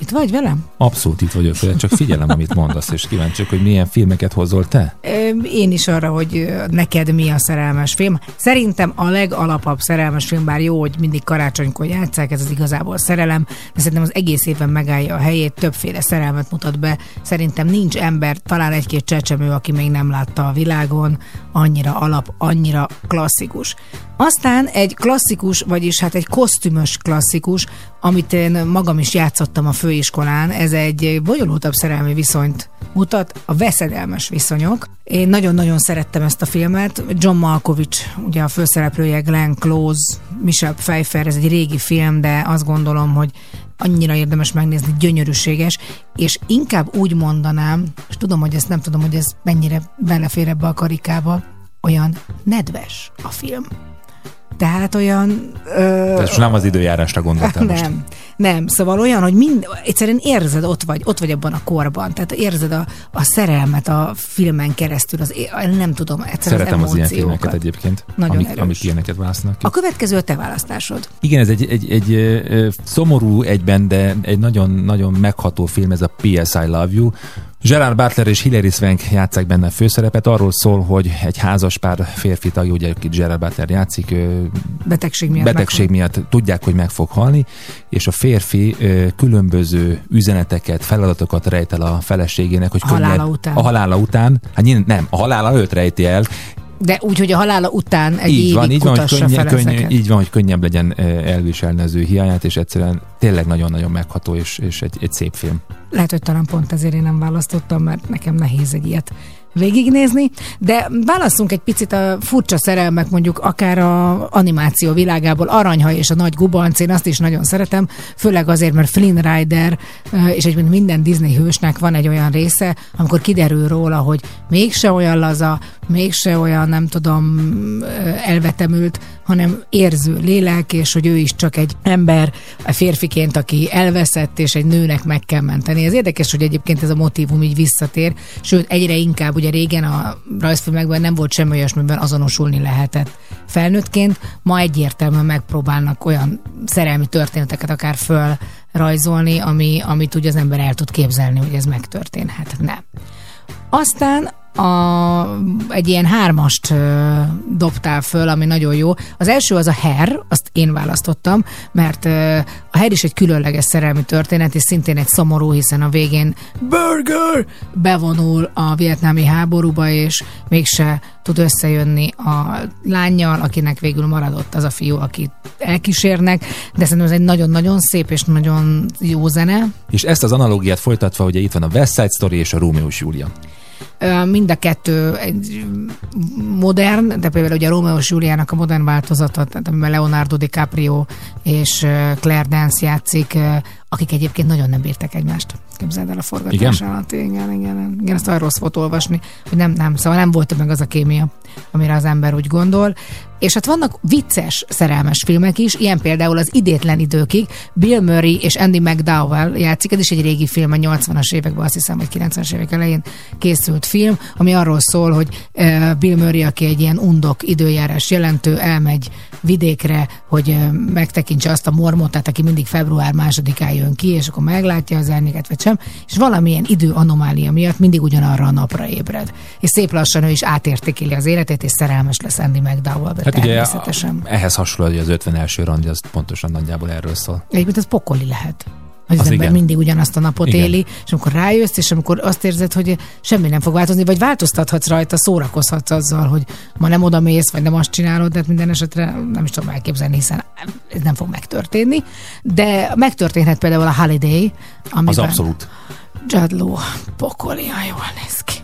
Itt vagy velem? Abszolút itt vagyok veled, csak figyelem, amit mondasz, és kíváncsiak, hogy milyen filmeket hozol te. Ö, én is arra, hogy neked mi a szerelmes film. Szerintem a legalapabb szerelmes film, bár jó, hogy mindig karácsonykor játszák, ez az igazából szerelem, de szerintem az egész évben megállja a helyét, többféle szerelmet mutat be. Szerintem nincs ember, talán egy-két csecsemő, aki még nem látta a világon, annyira alap, annyira klasszikus. Aztán egy klasszikus, vagyis hát egy kosztümös klasszikus, amit én magam is játszottam a főiskolán, ez egy bonyolultabb szerelmi viszonyt mutat, a veszedelmes viszonyok. Én nagyon-nagyon szerettem ezt a filmet. John Malkovich, ugye a főszereplője Glenn Close, Michelle Pfeiffer, ez egy régi film, de azt gondolom, hogy annyira érdemes megnézni, gyönyörűséges, és inkább úgy mondanám, és tudom, hogy ezt nem tudom, hogy ez mennyire belefér ebbe a karikába, olyan nedves a film. Tehát olyan... Ö, Tehát most nem az időjárásra gondoltam most. nem, nem. Szóval olyan, hogy mind, egyszerűen érzed, ott vagy, ott vagy abban a korban. Tehát érzed a, a szerelmet a filmen keresztül, az, nem tudom, egyszerűen Szeretem az ilyen emóciókat. filmeket egyébként, Nagyon amik, erős. amik ilyeneket választanak ki. A következő a te választásod. Igen, ez egy, egy, egy, ö, szomorú egyben, de egy nagyon, nagyon megható film, ez a P.S. I Love You. Gerard Butler és Hilary Swank játszák benne a főszerepet. Arról szól, hogy egy házas pár férfi tagja, ugye akit Gerard Butler játszik, ö, Betegség miatt. betegség miatt tudják, hogy meg fog halni, és a férfi ö, különböző üzeneteket, feladatokat rejt el a feleségének, hogy A halála után. A halála után. Hát nem, a halála előtt rejti el, De úgy, hogy a halála után egy így évig van, így van, hogy könnye, könnye, így van, hogy könnyebb legyen elviselni az ő hiányát, és egyszerűen tényleg nagyon-nagyon megható, és, és egy, egy szép film. Lehet, hogy talán pont ezért én nem választottam, mert nekem nehéz egy ilyet végignézni, de válasszunk egy picit a furcsa szerelmek, mondjuk akár a animáció világából, Aranyhaj és a Nagy Gubanc, én azt is nagyon szeretem, főleg azért, mert Flynn Rider, és egyébként minden Disney hősnek van egy olyan része, amikor kiderül róla, hogy mégse olyan laza, mégse olyan, nem tudom, elvetemült, hanem érző lélek, és hogy ő is csak egy ember, a férfiként, aki elveszett, és egy nőnek meg kell menteni. Ez érdekes, hogy egyébként ez a motivum így visszatér, sőt, egyre inkább, ugye régen a rajzfilmekben nem volt semmi olyasmiben azonosulni lehetett felnőttként, ma egyértelműen megpróbálnak olyan szerelmi történeteket akár föl rajzolni, ami, amit ugye az ember el tud képzelni, hogy ez megtörténhet. Nem. Aztán a, egy ilyen hármast ö, dobtál föl, ami nagyon jó. Az első az a Her, azt én választottam, mert ö, a Her is egy különleges szerelmi történet, és szintén egy szomorú, hiszen a végén Burger bevonul a vietnámi háborúba, és mégse tud összejönni a lányjal, akinek végül maradott az a fiú, akit elkísérnek, de szerintem ez egy nagyon-nagyon szép és nagyon jó zene. És ezt az analógiát folytatva, ugye itt van a West Side Story és a Rómeó és Júlia. Mind a kettő egy modern, de például ugye a Romeo és Juliának a modern változata, tehát amiben Leonardo DiCaprio és Claire Dance játszik, akik egyébként nagyon nem bírtak egymást. Képzeld el a forgatás Igen? alatt. Igen, igen, igen. igen, ezt olyan rossz volt olvasni, hogy nem, nem, szóval nem volt meg az a kémia, amire az ember úgy gondol. És hát vannak vicces szerelmes filmek is, ilyen például az Idétlen időkig Bill Murray és Andy McDowell játszik, ez is egy régi film, a 80-as években, azt hiszem, hogy 90-es évek elején készült film, ami arról szól, hogy Bill Murray, aki egy ilyen undok időjárás jelentő, elmegy vidékre, hogy megtekintse azt a mormotát, aki mindig február másodikán jön ki, és akkor meglátja az árnyéket, vagy sem, és valamilyen idő anomália miatt mindig ugyanarra a napra ébred. És szép lassan ő is átértékeli az életét, és szerelmes lesz Andy McDowell-be Hát ugye természetesen. a, ehhez hasonló, hogy az 51. randi, az pontosan nagyjából erről szól. Egyébként ez pokoli lehet. Hogy az, Az ember igen. mindig ugyanazt a napot Igen. éli, és amikor rájössz, és amikor azt érzed, hogy semmi nem fog változni, vagy változtathatsz rajta, szórakozhatsz azzal, hogy ma nem oda mész, vagy nem azt csinálod, de hát minden esetre nem is tudom elképzelni, hiszen ez nem fog megtörténni. De megtörténhet például a Holiday, amiben Az abszolút. Judd Law pokolian jól néz ki.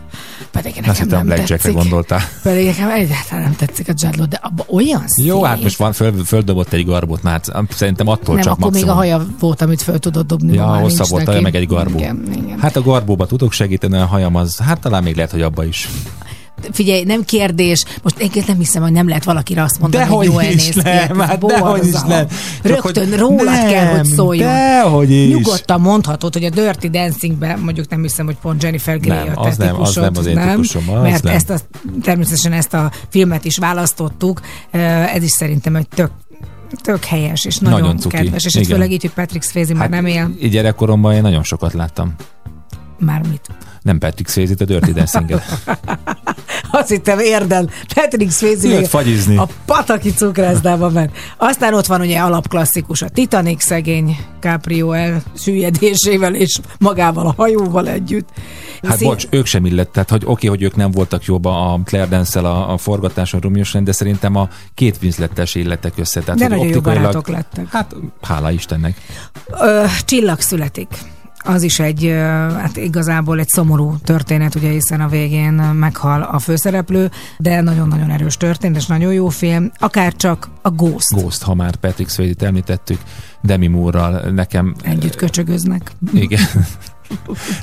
Pedig Azt nekem hittem nem tetszik. gondoltál. Pedig nekem egyáltalán nem tetszik a Law, de abban olyan szép. Jó, hát most van, föl, földobott egy garbot, már szerintem attól nem, csak akkor maximum. még a haja volt, amit föl tudod dobni. Ja, hosszabb volt, haja, meg egy garbó. Igen, igen. Hát a garbóba tudok segíteni, a hajam az, hát talán még lehet, hogy abba is. Figyelj, nem kérdés, most egyébként nem hiszem, hogy nem lehet valakire azt mondani, Dehogy hogy jó is elnéz ki. nem, Hát hát dehogy is nem. Rögtön hogy rólad nem, kell, hogy szóljon. dehogy is. Nyugodtan mondhatod, hogy a Dirty Dancingben mondjuk nem hiszem, hogy pont Jennifer Grey Nem, a az nem, az nem az én típusom, az mert nem. ezt a, természetesen ezt a filmet is választottuk. Ez is szerintem egy tök Tök helyes, és nagyon, Nagyon cuki. kedves. És Igen. főleg így, hogy Patrick Swayze már nem él. Így gyerekkoromban én nagyon sokat láttam. Már mit? Nem Patrick swayze a Dirty dancing Azt hittem érdel. Patrick Swayze Jött fagyizni. a pataki cukrászdába ment. Aztán ott van ugye alapklasszikus, a Titanic szegény Caprio elsüllyedésével és magával a hajóval együtt. Hát Szín- bocs, ők sem illett, tehát hogy oké, hogy ők nem voltak jobban a Claire dance a, a forgatáson Rumius de szerintem a két Winslettes illetek össze. Tehát, De nagyon jó optikailag- barátok lettek. Hát, hála Istennek. Ö, csillag születik. Az is egy, hát igazából egy szomorú történet, ugye hiszen a végén meghal a főszereplő, de nagyon-nagyon erős történet, és nagyon jó film. Akár csak a Ghost. Ghost, ha már Patrick Swayze-t említettük, Demi Moore-ral nekem Együtt köcsögöznek. Igen.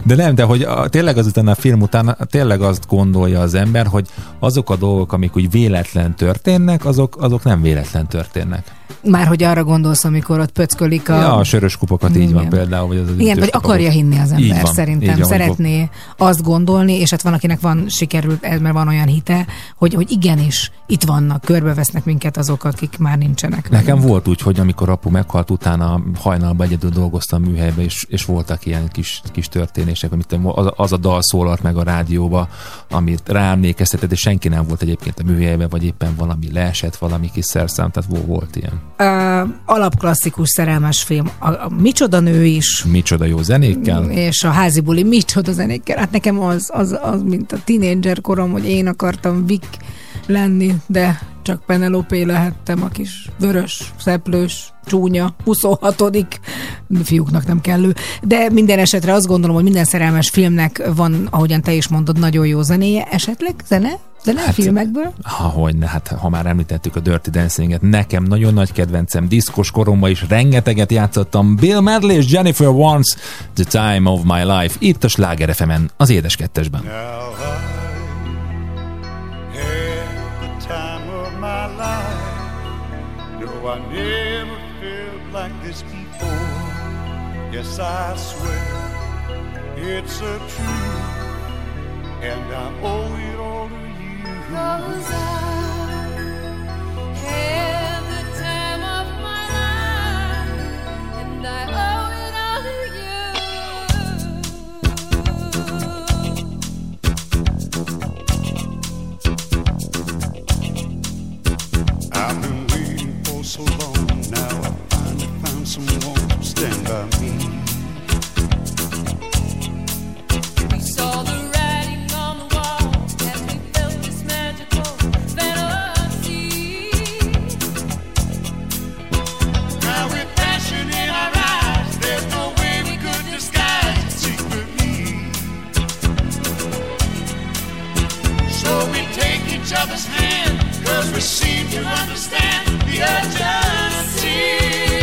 De nem, de hogy a, tényleg azután a film után tényleg azt gondolja az ember, hogy azok a dolgok, amik úgy véletlen történnek, azok, azok nem véletlen történnek. Már hogy arra gondolsz, amikor ott pöckölik a... Ja, a sörös kupokat így van például. Vagy az Igen, vagy akarja hinni az Így ember, van, így szerintem. van, Szeretné azt gondolni, és hát van, akinek van sikerült, mert van olyan hite, hogy, hogy igenis, itt vannak, körbevesznek minket azok, akik már nincsenek. Nekem velünk. volt úgy, hogy amikor apu meghalt, utána hajnalban egyedül dolgoztam műhelybe, és, és voltak ilyen kis, kis történések, amit az, az a dal szólalt meg a rádióba, amit ráemlékeztetett, és senki nem volt egyébként a műhelyben, vagy éppen valami leesett, valami kis szerszám, tehát vo- volt ilyen. Uh, alapklasszikus szerelmes film. A, a Micsoda nő is, Micsoda jó zenékkel. és a házi buli micsoda zenékkel. Hát nekem az, az, az mint a tinédzser korom, hogy én akartam Vic lenni, de csak Penelope lehettem a kis vörös, szeplős, csúnya, 26 fiúknak nem kellő. De minden esetre azt gondolom, hogy minden szerelmes filmnek van, ahogyan te is mondod, nagyon jó zenéje. Esetleg zene? Zene hát, Hát- filmekből? Ha, hogy ne, hát ha már említettük a Dirty Dancing-et, nekem nagyon nagy kedvencem, diszkos koromban is rengeteget játszottam, Bill Medley és Jennifer Warnes, The Time of My Life, itt a Sláger FM-en, az édes kettesben. Now Yes, I swear it's a truth, and I owe it all to you. Cause I had the time of my life, and I owe it all to you. I've been waiting for so long now. I finally found someone to stand by me. Other's hand, cause we seem to understand the urgency.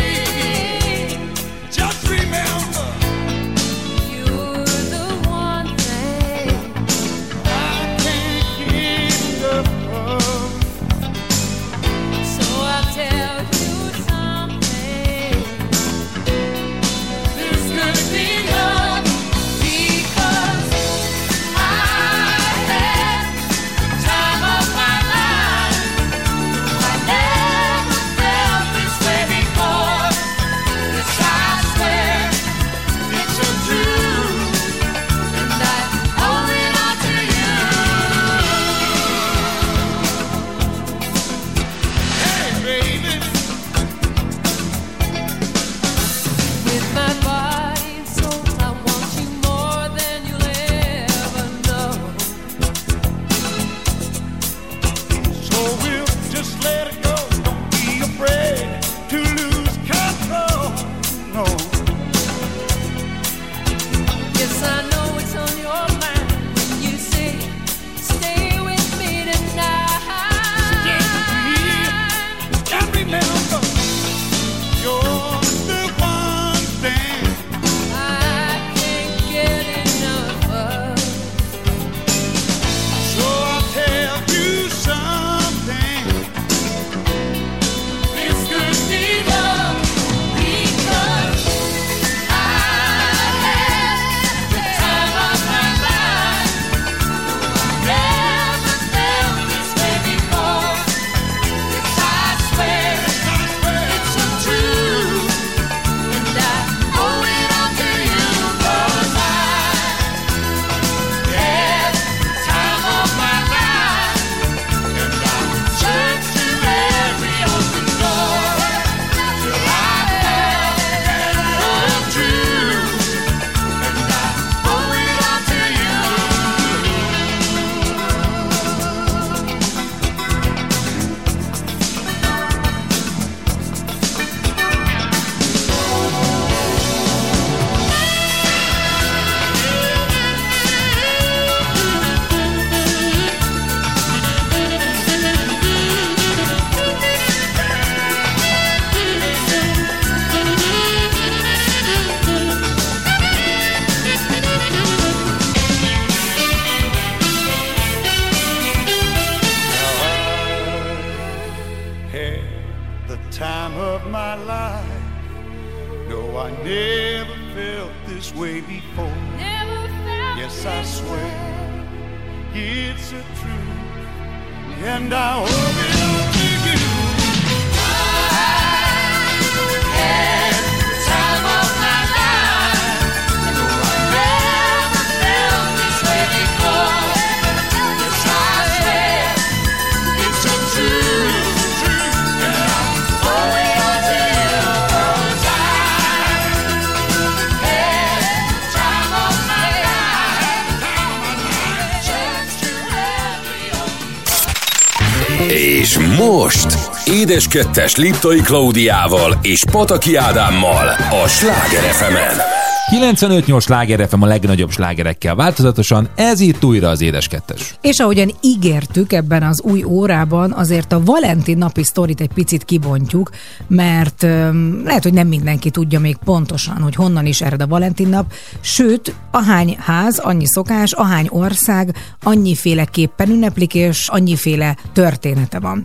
Édes Kettes Liptai Klaudiával és Pataki Ádámmal a Sláger fm 95-8 sláger FM a legnagyobb slágerekkel változatosan, ez itt újra az édes kettes. És ahogyan ígértük ebben az új órában, azért a Valentin napi sztorit egy picit kibontjuk, mert öm, lehet, hogy nem mindenki tudja még pontosan, hogy honnan is ered a Valentin nap, sőt, ahány ház, annyi szokás, ahány ország, annyiféleképpen ünneplik, és annyiféle története van.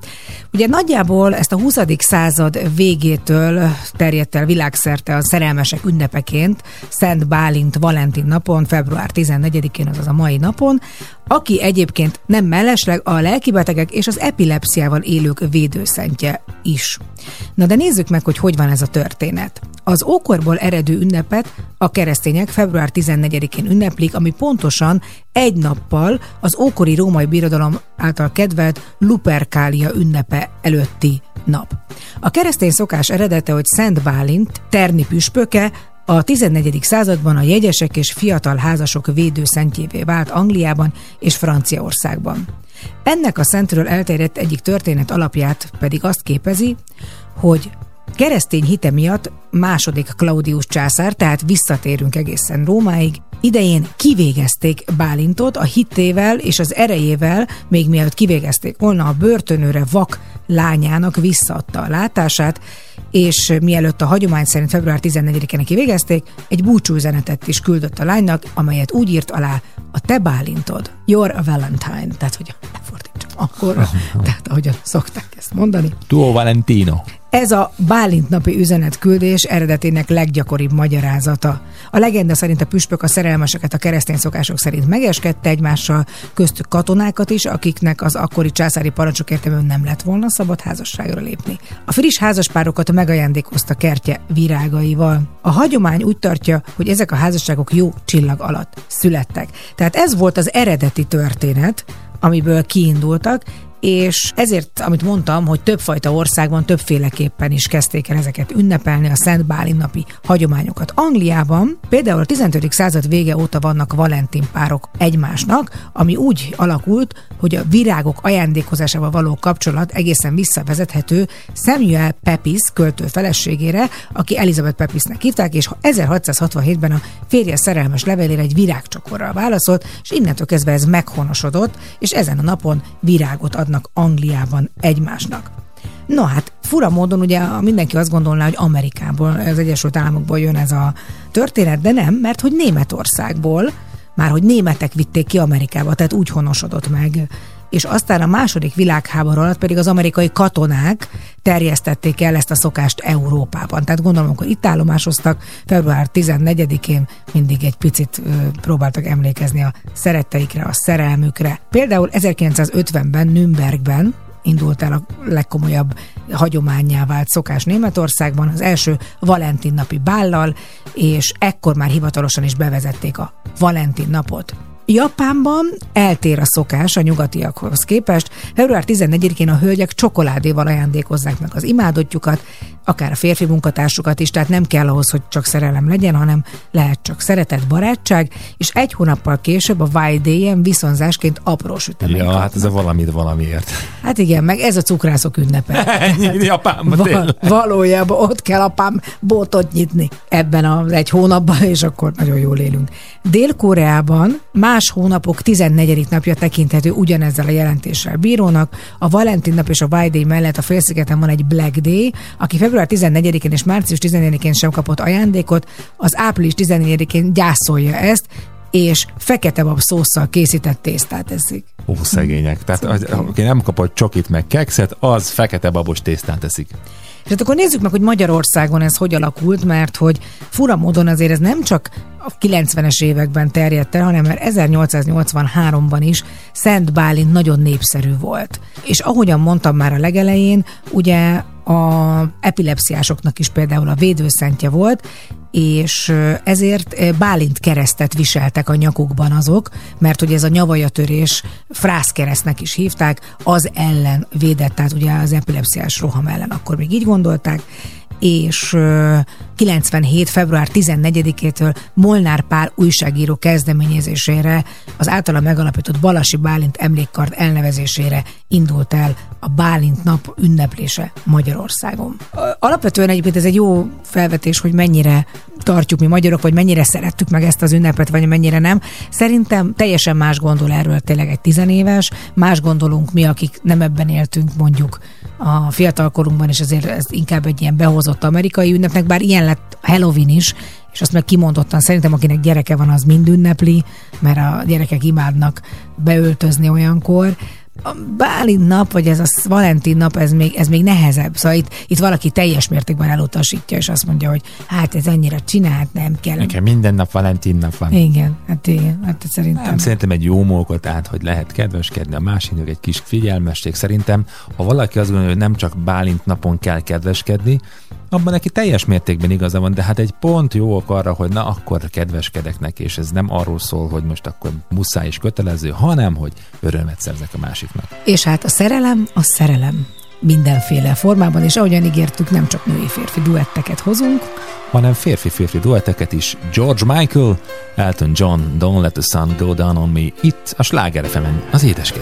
Ugye nagyjából ezt a 20. század végétől terjedt el világszerte a szerelmesek ünnepeként, Szent Bálint Valentin napon, február 14-én, azaz a mai napon, aki egyébként nem mellesleg a lelkibetegek és az epilepsziával élők védőszentje is. Na de nézzük meg, hogy hogy van ez a történet. Az ókorból eredő ünnepet a keresztények február 14-én ünneplik, ami pontosan egy nappal az ókori római birodalom által kedvelt Luperkália ünnepe előtti nap. A keresztény szokás eredete, hogy Szent Bálint, Terni püspöke, a 14. században a jegyesek és fiatal házasok védőszentjévé vált Angliában és Franciaországban. Ennek a szentről elterjedt egyik történet alapját pedig azt képezi, hogy keresztény hite miatt második Claudius császár, tehát visszatérünk egészen Rómáig, idején kivégezték Bálintot a hittével és az erejével, még mielőtt kivégezték volna a börtönőre vak lányának visszaadta a látását, és mielőtt a hagyomány szerint február 14-én kivégezték, egy búcsúzenetet is küldött a lánynak, amelyet úgy írt alá, a te Bálintod, your Valentine, tehát hogy lefordítsam akkor, tehát ahogyan szokták ezt mondani. Tuo Valentino. Ez a Bálint napi üzenetküldés eredetének leggyakoribb magyarázata. A legenda szerint a püspök a szerelmeseket a keresztény szokások szerint megeskedte egymással, köztük katonákat is, akiknek az akkori császári parancsok értelműen nem lett volna szabad házasságra lépni. A friss házaspárokat megajándékozta kertje virágaival. A hagyomány úgy tartja, hogy ezek a házasságok jó csillag alatt születtek. Tehát ez volt az eredeti történet, amiből kiindultak, és ezért, amit mondtam, hogy többfajta országban többféleképpen is kezdték el ezeket ünnepelni a Szent Bálin napi hagyományokat. Angliában például a 15. század vége óta vannak Valentin párok egymásnak, ami úgy alakult, hogy a virágok ajándékozásával való kapcsolat egészen visszavezethető Samuel Pepys költő feleségére, aki Elizabeth Pepisnek hívták, és 1667-ben a férje szerelmes levelére egy virágcsokorral válaszolt, és innentől kezdve ez meghonosodott, és ezen a napon virágot adnak Angliában egymásnak. No hát, fura módon ugye mindenki azt gondolná, hogy Amerikából, az Egyesült Államokból jön ez a történet, de nem, mert hogy Németországból, már hogy németek vitték ki Amerikába, tehát úgy honosodott meg. És aztán a második világháború alatt pedig az amerikai katonák terjesztették el ezt a szokást Európában. Tehát gondolom, amikor itt állomásoztak, február 14-én mindig egy picit ö, próbáltak emlékezni a szeretteikre, a szerelmükre. Például 1950-ben Nürnbergben indult el a legkomolyabb hagyományá vált szokás Németországban, az első Valentin napi bállal, és ekkor már hivatalosan is bevezették a Valentin napot. Japánban eltér a szokás a nyugatiakhoz képest. Február 14-én a hölgyek csokoládéval ajándékozzák meg az imádottjukat, akár a férfi munkatársukat is, tehát nem kell ahhoz, hogy csak szerelem legyen, hanem lehet csak szeretet, barátság, és egy hónappal később a Day-en viszonzásként apró süteményt Ja, kapnak. hát ez a valamit valamiért. Hát igen, meg ez a cukrászok ünnepe. Ennyi Japánban Val- valójában ott kell apám bótot nyitni ebben az egy hónapban, és akkor nagyon jól élünk. Dél-Koreában más hónapok 14. napja tekinthető ugyanezzel a jelentéssel bírónak. A Valentin nap és a White Day mellett a félszigeten van egy Black Day, aki február 14-én és március 14-én sem kapott ajándékot, az április 14-én gyászolja ezt, és fekete bab szószal készített tésztát eszik. Ó, szegények. Tehát az, aki nem kapott csokit meg kekszet, az fekete babos tésztát eszik. És hát akkor nézzük meg, hogy Magyarországon ez hogy alakult, mert hogy fura módon azért ez nem csak a 90-es években terjedt el, hanem már 1883-ban is Szent Bálint nagyon népszerű volt. És ahogyan mondtam már a legelején, ugye a epilepsziásoknak is például a védőszentje volt, és ezért Bálint keresztet viseltek a nyakukban azok, mert ugye ez a nyavajatörés frászkeresztnek is hívták, az ellen védett, tehát ugye az epilepsziás roham ellen, akkor még így gondolták, és 97. február 14-től Molnár Pál újságíró kezdeményezésére az általa megalapított Balasi Bálint emlékkard elnevezésére indult el a Bálint nap ünneplése Magyarországon. Alapvetően egyébként ez egy jó felvetés, hogy mennyire tartjuk mi magyarok, vagy mennyire szerettük meg ezt az ünnepet, vagy mennyire nem. Szerintem teljesen más gondol erről tényleg egy tizenéves, más gondolunk mi, akik nem ebben éltünk mondjuk a fiatalkorunkban, és ezért ez inkább egy ilyen behozott amerikai ünnepnek, bár ilyen lett Halloween is, és azt meg kimondottan szerintem, akinek gyereke van, az mind ünnepli, mert a gyerekek imádnak beöltözni olyankor. A Bálint nap, vagy ez a Valentin nap, ez még, ez még nehezebb. Szóval itt, itt valaki teljes mértékben elutasítja, és azt mondja, hogy hát ez annyira csinált, nem kell. Nekem minden nap Valentin nap van. Igen, hát igen, hát szerintem. Nem, szerintem egy jó mókot át, hogy lehet kedveskedni a másiknak, egy kis figyelmesség. Szerintem, ha valaki azt gondolja, hogy nem csak Bálint napon kell kedveskedni, abban neki teljes mértékben igaza van, de hát egy pont jó ok arra, hogy na akkor kedveskedek neki, és ez nem arról szól, hogy most akkor muszáj és kötelező, hanem hogy örömet szerzek a másiknak. És hát a szerelem, a szerelem mindenféle formában, és ahogyan ígértük, nem csak női-férfi duetteket hozunk, hanem férfi-férfi duetteket is. George Michael, Elton John, Don't Let the Sun Go Down on Me, itt a Sláger az édes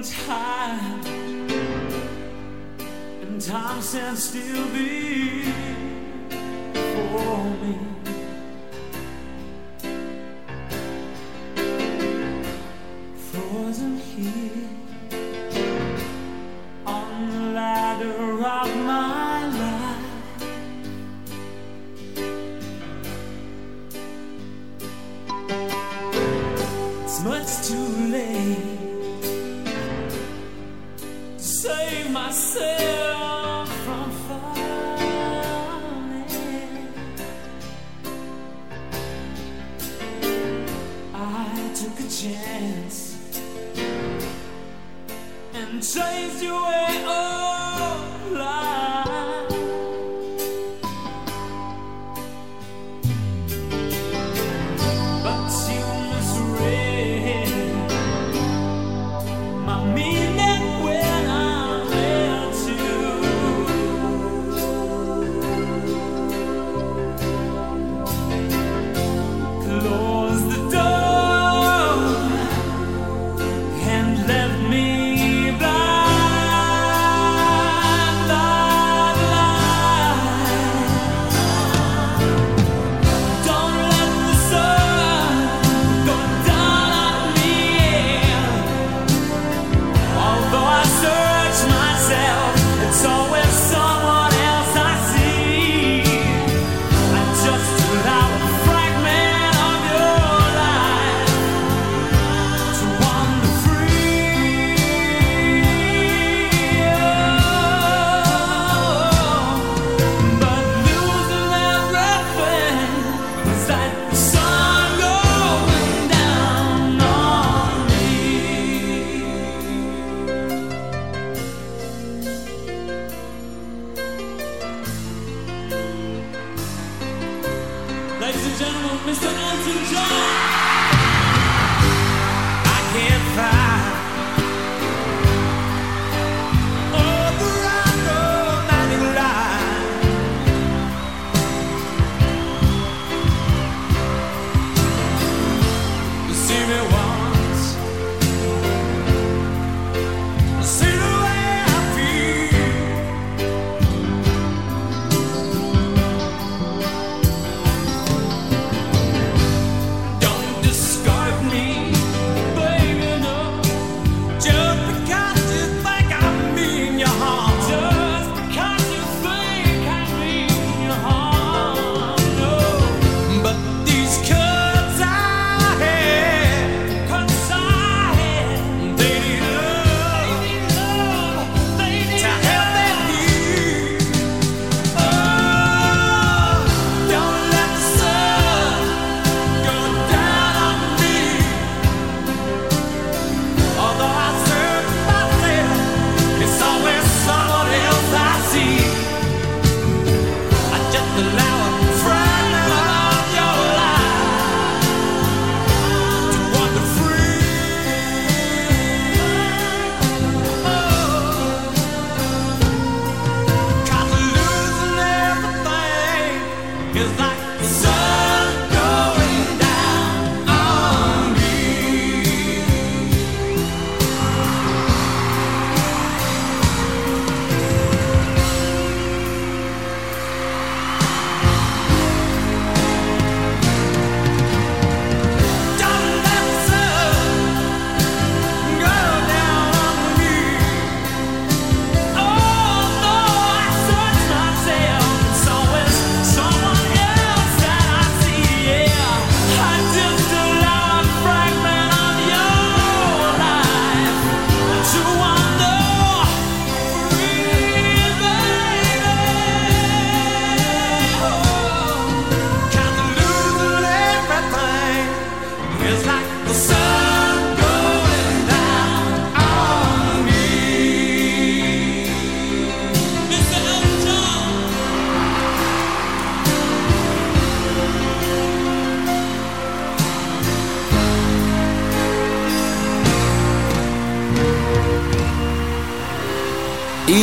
Tired and time stands still before me. Frozen here on the ladder of my life. It's much too late and your way. Of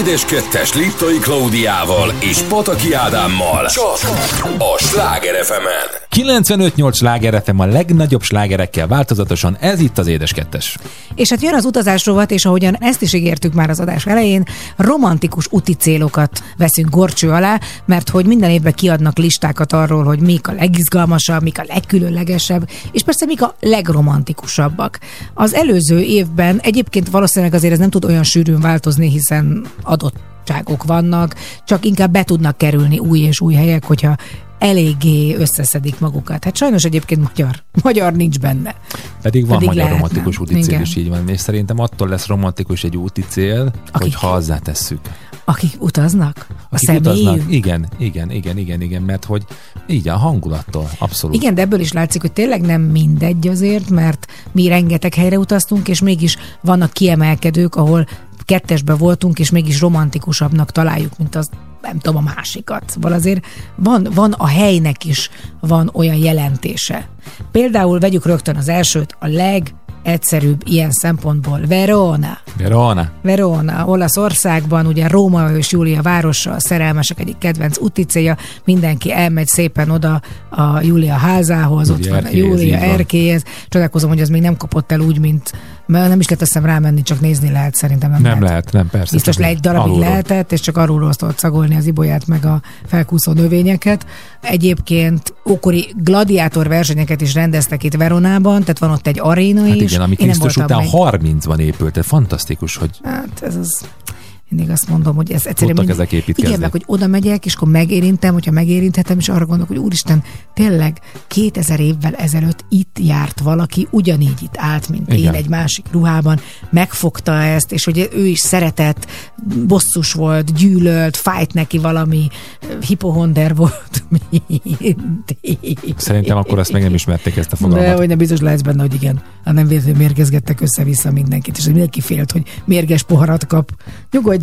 Édes Kettes Liptai Klaudiával és Pataki Ádámmal. Csak a Sláger fm 95-8 sláger FM a legnagyobb slágerekkel változatosan, ez itt az Édes Kettes. És hát jön az utazás és ahogyan ezt is ígértük már az adás elején, romantikus úti célokat veszünk gorcső alá, mert hogy minden évben kiadnak listákat arról, hogy mik a legizgalmasabb, mik a legkülönlegesebb, és persze mik a legromantikusabbak. Az előző évben egyébként valószínűleg azért ez nem tud olyan sűrűn változni, hiszen adottságok vannak, csak inkább be tudnak kerülni új és új helyek, hogyha eléggé összeszedik magukat. Hát sajnos egyébként magyar, magyar nincs benne. Pedig van Pedig magyar lehetne. romantikus úti cél is így van, és szerintem attól lesz romantikus egy úti cél, Akik- hogy hozzátesszük. Akik utaznak? A Akik utaznak, igen, igen, igen, igen, igen, mert hogy így a hangulattól, abszolút. Igen, de ebből is látszik, hogy tényleg nem mindegy azért, mert mi rengeteg helyre utaztunk, és mégis vannak kiemelkedők, ahol kettesbe voltunk, és mégis romantikusabbnak találjuk, mint az nem tudom, a másikat. Szóval azért van, van a helynek is van olyan jelentése. Például vegyük rögtön az elsőt, a legegyszerűbb ilyen szempontból, Verona. Verona. Verona, Olaszországban, ugye Róma és Júlia városa, a szerelmesek egyik kedvenc úticélja, mindenki elmegy szépen oda a Júlia házához, ott Júlia van a Júlia erkélyhez. Csodálkozom, hogy az még nem kapott el úgy, mint mert nem is lehet azt rámenni, csak nézni lehet, szerintem nem, Nem lehet, nem, persze. Biztos le egy darabig alulról. lehetett, és csak arról tudott szagolni az ibolyát, meg a felkúszó növényeket. Egyébként ókori gladiátor versenyeket is rendeztek itt Veronában, tehát van ott egy aréna Hát is. Igen, ami Krisztus után még. 30-ban épült, tehát fantasztikus, hogy Hát ez az... Mindig azt mondom, hogy ez egyszerűen... Tudtak mindig- ezek építkezni. Igen, meg hogy oda megyek, és akkor megérintem, hogyha megérinthetem, és arra gondolok, hogy úristen, tényleg 2000 évvel ezelőtt itt járt valaki, ugyanígy itt állt, mint Igen. én egy másik ruhában, megfogta ezt, és hogy ő is szeretett, bosszus volt, gyűlölt, fájt neki valami, hipohonder volt, szerintem akkor azt még nem ismerték ezt a De fogalmat. hogy nem biztos lehetsz benne, hogy igen. Ha nem véletlenül mérgezgettek össze-vissza mindenkit, és mindenki félt, hogy mérges poharat kap.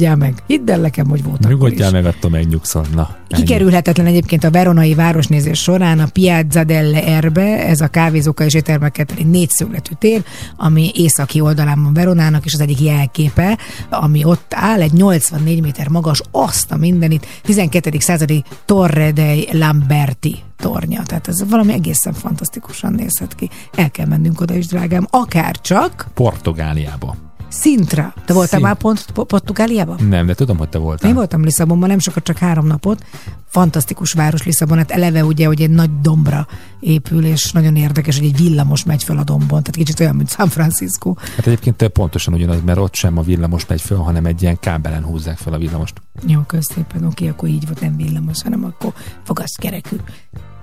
Nyugodjál meg, hidd el nekem, hogy volt Nyugodjál meg, attól megnyugszol. Na, ennyi. Kikerülhetetlen egyébként a veronai városnézés során a Piazza delle Erbe, ez a kávézókkal és éttermekkel teli négyszögletű tér, ami északi oldalán van Veronának, és az egyik jelképe, ami ott áll, egy 84 méter magas, azt a mindenit, 12. századi Torre dei Lamberti tornya. Tehát ez valami egészen fantasztikusan nézhet ki. El kell mennünk oda is, drágám. Akár csak Portugáliába. Sintra. Te voltál Szint- már pont Po- Portugáliában? Nem, de tudom, hogy te voltál. Én voltam Lisszabonban, nem sokat, csak három napot. Fantasztikus város Lisszabon, hát eleve ugye, hogy egy nagy dombra épül, és nagyon érdekes, hogy egy villamos megy fel a dombon, tehát kicsit olyan, mint San Francisco. Hát egyébként pontosan ugyanaz, mert ott sem a villamos megy föl, hanem egy ilyen kábelen húzzák fel a villamost. Jó, kösz szépen, oké, akkor így volt, nem villamos, hanem akkor fogaszt kerekű.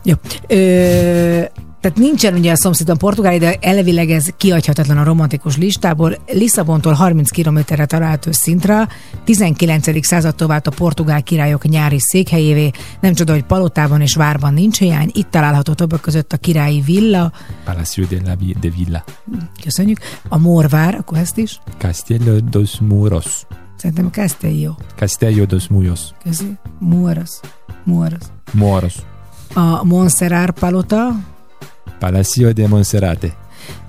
Jó. Ö, tehát nincsen ugye a szomszédban Portugália, de elvileg ez kiadhatatlan a romantikus listából. Lisszabontól 30 kilométerre található szintra, 19. századtól vált a portugál királyok nyári székhelyévé. Nem csoda, hogy palotában és várban nincs hiány. Itt található többek között a királyi villa, Palacio de la de Villa. köszönjük, a Morvár, akkor ezt is, Castello dos Muros. szerintem Castello, Castello dos Muros. közi, Muros, Muros. Moros. A Montserrat palota, Palacio de Monserrate.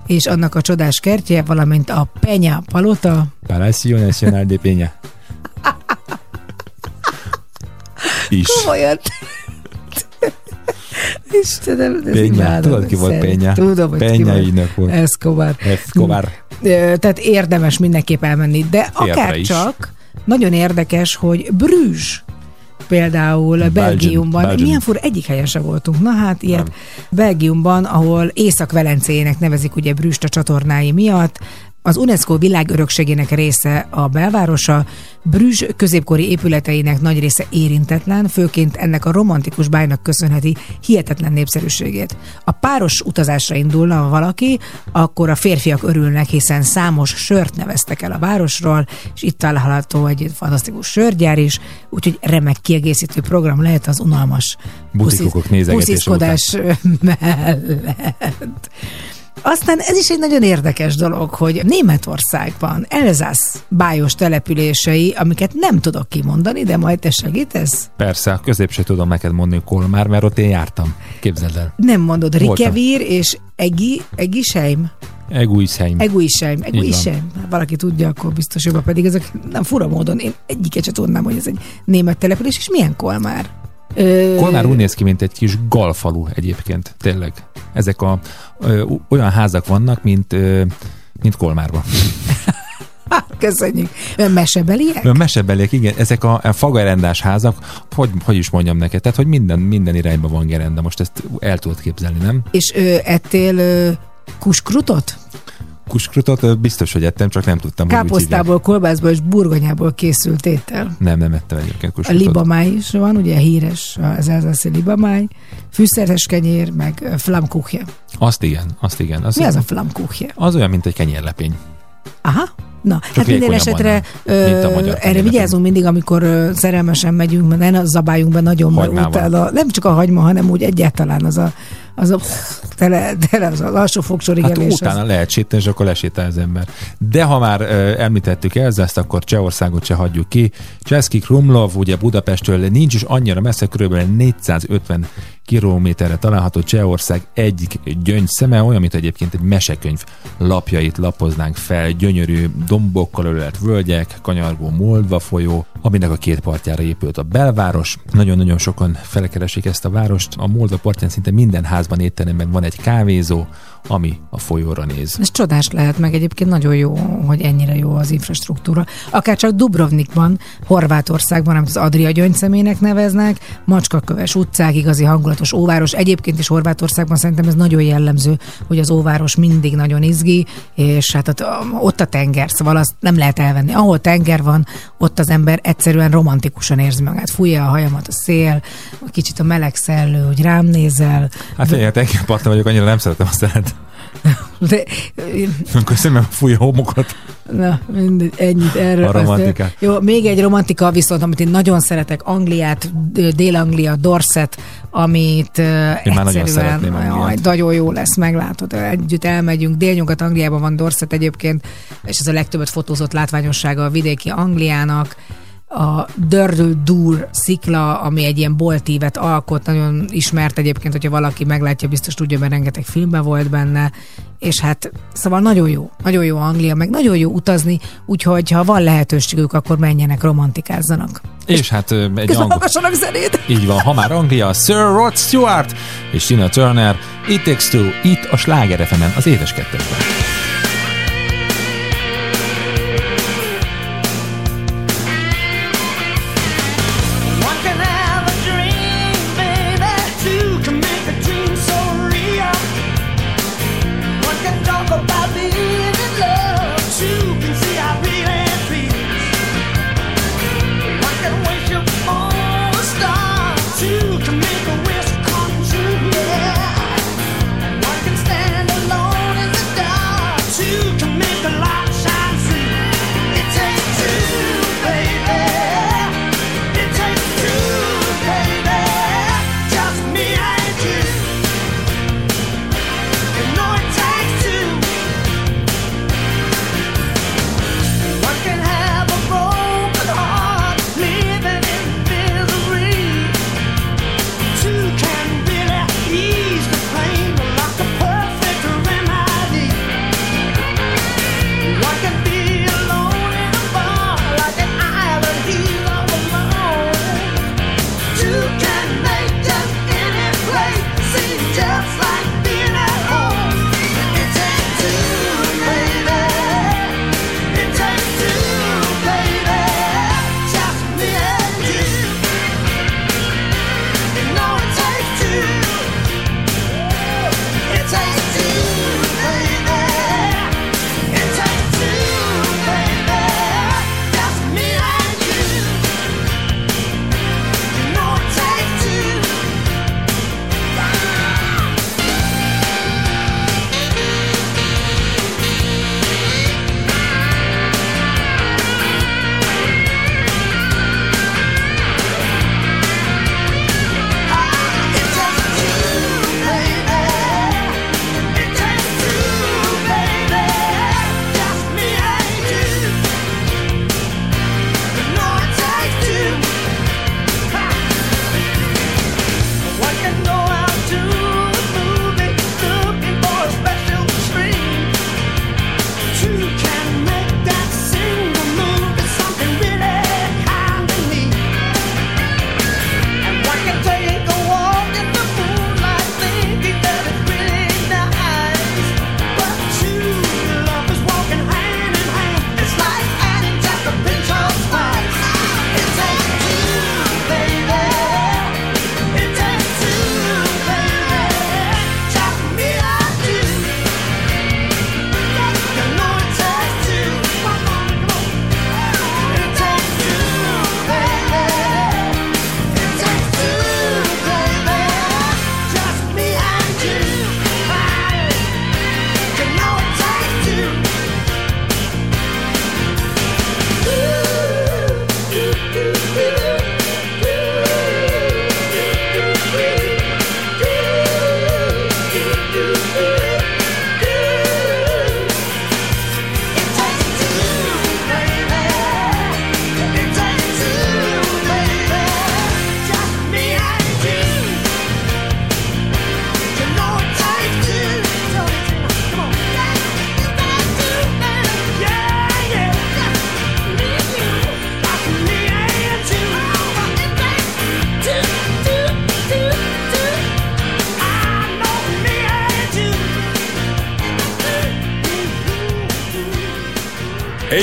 és annak a csodás kertje, valamint a Penya palota, Palacio Nacional de Peña. Is. Komolyan. Istenem, de Peña. Tudod, ki volt Peña? Tudom, hogy ki Peña volt. volt. Escobar. Escobar. Tehát érdemes mindenképp elmenni, de akár csak nagyon érdekes, hogy Brüzs például Belgium, Belgiumban, Belgium. milyen fura, egyik helyen se voltunk. Na hát, ilyet Nem. Belgiumban, ahol Észak-Velencéjének nevezik ugye Brüst a csatornái miatt, az UNESCO világörökségének része a belvárosa, Brüzs középkori épületeinek nagy része érintetlen, főként ennek a romantikus bájnak köszönheti hihetetlen népszerűségét. A páros utazásra indulna valaki, akkor a férfiak örülnek, hiszen számos sört neveztek el a városról, és itt található egy fantasztikus sörgyár is, úgyhogy remek kiegészítő program lehet az unalmas pusziszkodás mellett. Aztán ez is egy nagyon érdekes dolog, hogy Németországban Elzász bájos települései, amiket nem tudok kimondani, de majd te segítesz? Persze, a közép se tudom neked mondani Kolmár, mert ott én jártam. Képzeld el. Nem mondod. Rikevír és Egi, Egisheim? Eguisheim. Eguisheim. Eguisheim. Valaki tudja, akkor biztos jobban pedig ezek nem fura módon. Én egyiket sem tudnám, hogy ez egy német település, és milyen Kolmár? Ö, Kolmár úgy néz ki, mint egy kis galfalu egyébként, tényleg. Ezek a ö, olyan házak vannak, mint, ö, mint Kolmárban. Köszönjük. Ön mesebeliek? Ö, Mesebeliek, igen, ezek a, a fagerendás házak, hogy, hogy is mondjam neked, tehát hogy minden, minden irányban van gerenda, most ezt el tudod képzelni, nem? És ö, ettél ö, kuskrutot? Kuskrutot biztos, hogy ettem, csak nem tudtam, hogy. Káposztából, kolbászból és burgonyából készült étel. Nem, nem ettem egyébként A kuskrutot. libamáj is van, ugye híres az elzászi libamáj, fűszeres kenyér, meg flamkuchje. Azt igen, azt igen. Az, Mi az a flamkuchje? Az olyan, mint egy kenyérlepény. Aha. Na, hát minden esetre a ö, erre vigyázunk mindig, amikor ö, szerelmesen megyünk, mert ne zabáljunk be nagyon, mert utána nem csak a hagyma, hanem úgy egyáltalán az a, az a tele, tele az a lassú fogsorig Hát utána az- lehet sétálni, és akkor lesétál az ember. De ha már ö, említettük Elzászt, akkor Csehországot se hagyjuk ki. Cseszki Krumlov, ugye Budapestről nincs is annyira messze, kb. 450 kilométerre található Csehország egyik gyöngyszeme, olyan, mint egyébként egy mesekönyv lapjait lapoznánk fel, gyönyörű dombokkal ölelt völgyek, kanyargó Moldva folyó, aminek a két partjára épült a belváros. Nagyon-nagyon sokan felkeresik ezt a várost. A Moldva partján szinte minden házban, étteremben van egy kávézó, ami a folyóra néz. Ez csodás lehet, meg egyébként nagyon jó, hogy ennyire jó az infrastruktúra. Akár csak Dubrovnikban, Horvátországban, amit az Adria gyöngyszemének neveznek, macskaköves utcák, igazi hangulatos óváros. Egyébként is Horvátországban szerintem ez nagyon jellemző, hogy az óváros mindig nagyon izgi, és hát ott, ott a tenger, szóval azt nem lehet elvenni. Ahol tenger van, ott az ember egyszerűen romantikusan érzi magát. Fújja a hajamat a szél, kicsit a meleg szellő, hogy rám nézel. Hát én tengerparton vagyok, annyira nem szeretem a De, Amikor szemem fújja a homokot. Na, mindegy, ennyit erről. A romantikát. Azt, jó, még egy romantika viszont, amit én nagyon szeretek, Angliát, Dél-Anglia, Dorset, amit Én már nagyon szeretném jaj, nagyon jó lesz, meglátod. Együtt elmegyünk. Délnyugat Angliában van Dorset egyébként, és ez a legtöbbet fotózott látványossága a vidéki Angliának a Dördül Dur szikla, ami egy ilyen boltívet alkot, nagyon ismert egyébként, hogyha valaki meglátja, biztos tudja, mert rengeteg filmben volt benne, és hát szóval nagyon jó, nagyon jó Anglia, meg nagyon jó utazni, úgyhogy ha van lehetőségük, akkor menjenek, romantikázzanak. És hát ö, egy angol... zenét! Így van, ha már Anglia, Sir Rod Stewart és Tina Turner, It Takes Two, itt a Sláger az édes kettesben.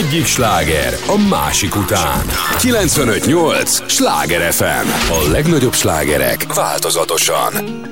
Egyik sláger a másik után. 95.8 Sláger FM. A legnagyobb slágerek változatosan.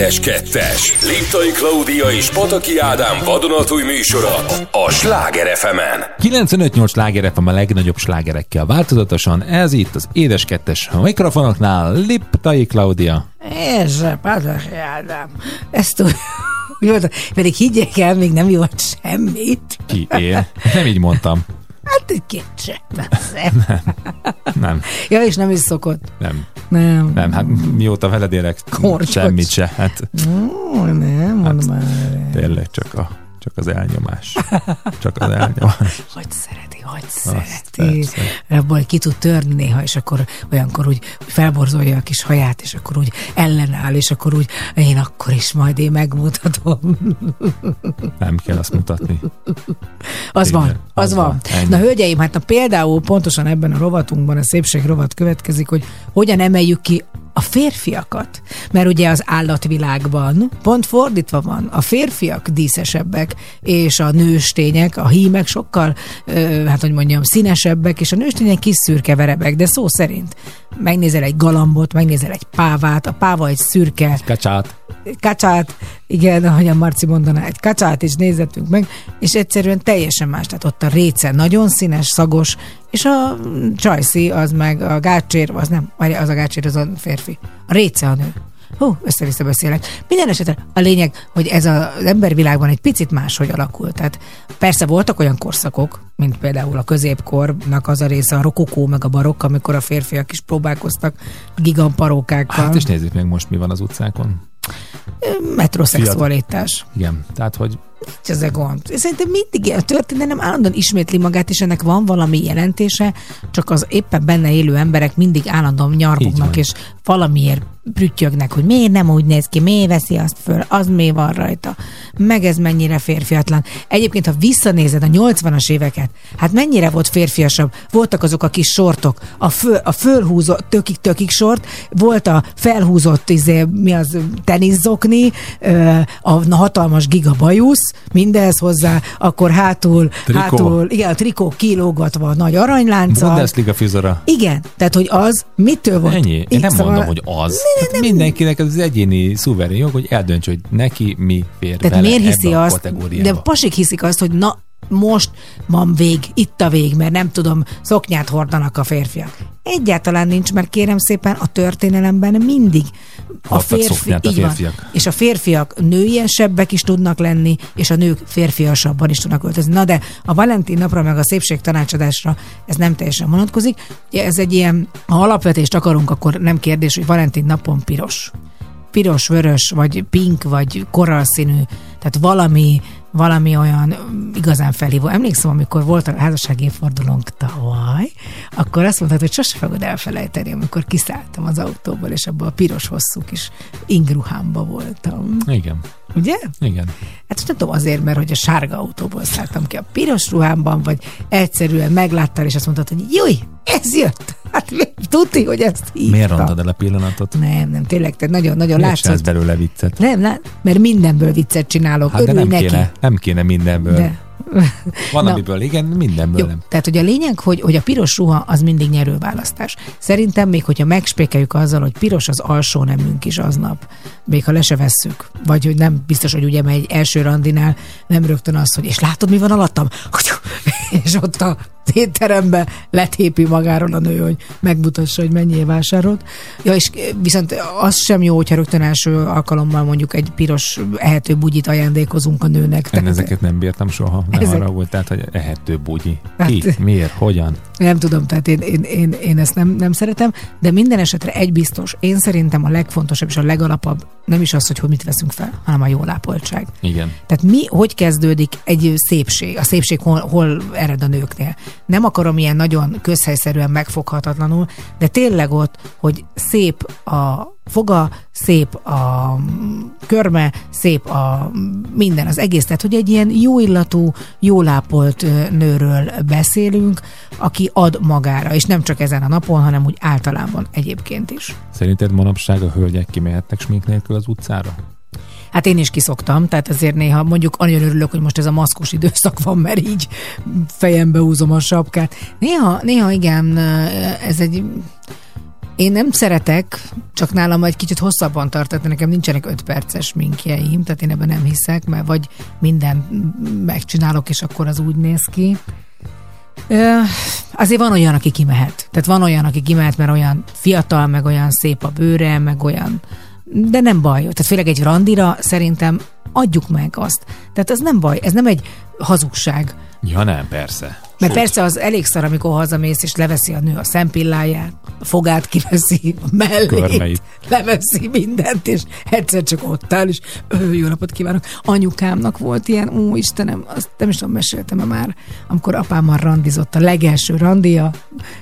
Édes Kettes. Liptai Klaudia és Pataki Ádám vadonatúj műsora a Sláger fm 95-8 sláger FM a legnagyobb slágerekkel változatosan. Ez itt az Édes Kettes a mikrofonoknál Liptai Klaudia. Ez a Pataki Ádám. Ezt úgy, úgy volt, pedig higgyék el, még nem volt semmit. Ki én? Nem így mondtam. Hát egy kicsit. Nem. Nem, Ja, és nem is szokott. Nem, Nem. Hát mióta veled élek, Kortyot. semmit se. Hát Ó, nem, mondom már. tényleg csak, a, csak az elnyomás. Csak az elnyomás. Hogy szereti, hogy szereti. Persze. Abból ki tud törni néha, és akkor olyankor úgy, felborzolja a kis haját, és akkor úgy ellenáll, és akkor úgy, én akkor is majd én megmutatom. Nem kell azt mutatni. Az Igen, van, az, az van. van. Ennyi. Na hölgyeim, hát na, például pontosan ebben a rovatunkban, a szépség rovat következik, hogy hogyan emeljük ki a férfiakat. Mert ugye az állatvilágban pont fordítva van. A férfiak díszesebbek, és a nőstények, a hímek sokkal, hát hogy mondjam, színesebbek, és a nőstények kis szürke verebek, de szó szerint. Megnézel egy galambot, megnézel egy pávát, a páva egy szürke, Kacsát. Kacsát, igen, ahogy a Marci mondaná, egy kacsát is nézettünk meg, és egyszerűen teljesen más. Tehát ott a réce nagyon színes, szagos, és a csajszi, az meg a gácsér, az nem, az a gácsér, az a férfi. A réce a nő. Hú, össze-vissza beszélek. Minden esetre a lényeg, hogy ez az embervilágban egy picit máshogy alakult. Tehát persze voltak olyan korszakok, mint például a középkornak az a része, a rokokó meg a barokk, amikor a férfiak is próbálkoztak gigamparókákkal. Hát és nézzük meg most mi van az utcákon. Metrosexualitás. Igen, tehát hogy Nincs ez a gond. Szerintem mindig a történelem állandóan ismétli magát, és ennek van valami jelentése, csak az éppen benne élő emberek mindig állandóan nyargognak, és valamiért brüttyögnek, hogy miért nem úgy néz ki, miért veszi azt föl, az mi van rajta, meg ez mennyire férfiatlan. Egyébként, ha visszanézed a 80-as éveket, hát mennyire volt férfiasabb? Voltak azok a kis sortok, a, föl, a fölhúzott tökig-tökig sort, volt a felhúzott izé, mi az, teniszokni, a hatalmas gigabajusz, mindez hozzá, akkor hátul, Trikó. hátul, igen, a trikó kilógatva a nagy aranylánccal. Bundesliga fizora. Igen, tehát hogy az mitől volt? Ennyi. Én nem szóval- mondom, hogy az. Tehát mindenkinek az egyéni szuverén jog, hogy eldöntse, hogy neki mi fér Tehát miért hiszi a azt, kategóriába. de pasik hiszik azt, hogy na, most van vég, itt a vég, mert nem tudom, szoknyát hordanak a férfiak. Egyáltalán nincs, mert kérem szépen a történelemben mindig a férfi, a így van. férfiak. és a férfiak nőiesebbek is tudnak lenni, és a nők férfiasabban is tudnak öltözni. Na de a Valentin napra, meg a szépség tanácsadásra ez nem teljesen vonatkozik. Ez egy ilyen, ha alapvetést akarunk, akkor nem kérdés, hogy Valentin napon piros piros, vörös, vagy pink, vagy koralszínű, tehát valami, valami olyan mm, igazán felhívó. Emlékszem, amikor volt a házassági évfordulónk tavaly, akkor azt mondtad, hogy sose fogod elfelejteni, amikor kiszálltam az autóból, és abban a piros hosszú kis ingruhámba voltam. Igen, Ugye? igen. Hát nem tudom azért, mert hogy a sárga autóból szálltam ki a piros ruhámban, vagy egyszerűen megláttál, és azt mondtad, hogy júj, ez jött. Hát tudti, hogy ezt hívta. Miért rontad el a pillanatot? Nem, nem, tényleg, te nagyon-nagyon látszott. belőle viccet? Nem, lát, mert mindenből viccet csinálok. Hát de Örülj nem neki. kéne, nem kéne mindenből. De. Van Na. amiből igen, mindenből Jó, nem. tehát hogy a lényeg, hogy, hogy a piros ruha az mindig nyerőválasztás. Szerintem még, hogyha megspékeljük azzal, hogy piros az alsó nemünk is aznap, még ha le se vesszük, vagy hogy nem biztos, hogy ugye egy első randinál nem rögtön az, hogy és látod, mi van alattam? és ott a étterembe letépi magáról a nő, hogy megmutassa, hogy mennyi vásárolt. Ja, és viszont az sem jó, hogyha rögtön első alkalommal mondjuk egy piros ehető bugyit ajándékozunk a nőnek. Én Tehát- ezeket nem bírtam soha. Ne Ezek- arra volt, tehát, hogy ehető bugyi. Hát- Ki? Miért? Hogyan? Nem tudom, tehát én, én, én, én ezt nem, nem szeretem, de minden esetre egy biztos. Én szerintem a legfontosabb és a legalapabb nem is az, hogy, hogy mit veszünk fel, hanem a jól ápoltság. Igen. Tehát mi, hogy kezdődik egy szépség? A szépség hol, hol ered a nőknél? Nem akarom ilyen nagyon közhelyszerűen megfoghatatlanul, de tényleg ott, hogy szép a foga, szép a körme, szép a minden, az egész. Tehát, hogy egy ilyen jó illatú, jól ápolt ö, nőről beszélünk, aki ad magára, és nem csak ezen a napon, hanem úgy általában egyébként is. Szerinted manapság a hölgyek kimehetnek smink nélkül az utcára? Hát én is kiszoktam, tehát azért néha mondjuk nagyon örülök, hogy most ez a maszkos időszak van, mert így fejembe húzom a sapkát. Néha, néha igen, ez egy... Én nem szeretek, csak nálam egy kicsit hosszabban tart, tehát nekem nincsenek öt perces minkjeim, tehát én ebben nem hiszek, mert vagy minden megcsinálok, és akkor az úgy néz ki. Ö, azért van olyan, aki kimehet. Tehát van olyan, aki kimehet, mert olyan fiatal, meg olyan szép a bőre, meg olyan... De nem baj. Tehát főleg egy randira szerintem adjuk meg azt. Tehát ez nem baj, ez nem egy hazugság. Ja nem, persze. Mert persze az elég szar, amikor hazamész, és leveszi a nő a szempilláját, a fogát kiveszi, a mellét, Körmeit. leveszi mindent, és egyszer csak ott áll, és ő, jó napot kívánok. Anyukámnak volt ilyen, ó Istenem, azt nem is tudom, meséltem -e már, amikor apámmal randizott, a legelső randia,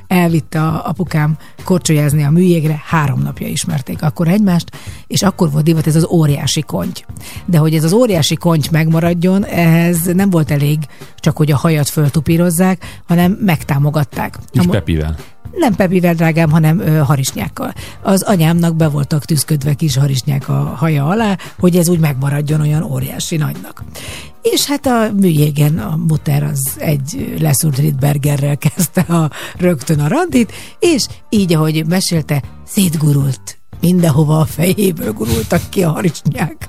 elvitte a apukám korcsolyázni a műjégre, három napja ismerték akkor egymást, és akkor volt divat ez az óriási konty. De hogy ez az óriási konty megmaradjon, ehhez nem volt elég csak, hogy a hajat föltupírozzák, hanem megtámogatták. És Amo- Pepivel. nem Pepivel, drágám, hanem ö, harisnyákkal. Az anyámnak be voltak tüszködve kis harisnyák a haja alá, hogy ez úgy megmaradjon olyan óriási nagynak. És hát a műjégen a muter az egy leszúrt Ritbergerrel kezdte a, rögtön a randit, és így, ahogy mesélte, szétgurult mindenhova a fejéből gurultak ki a harisnyák.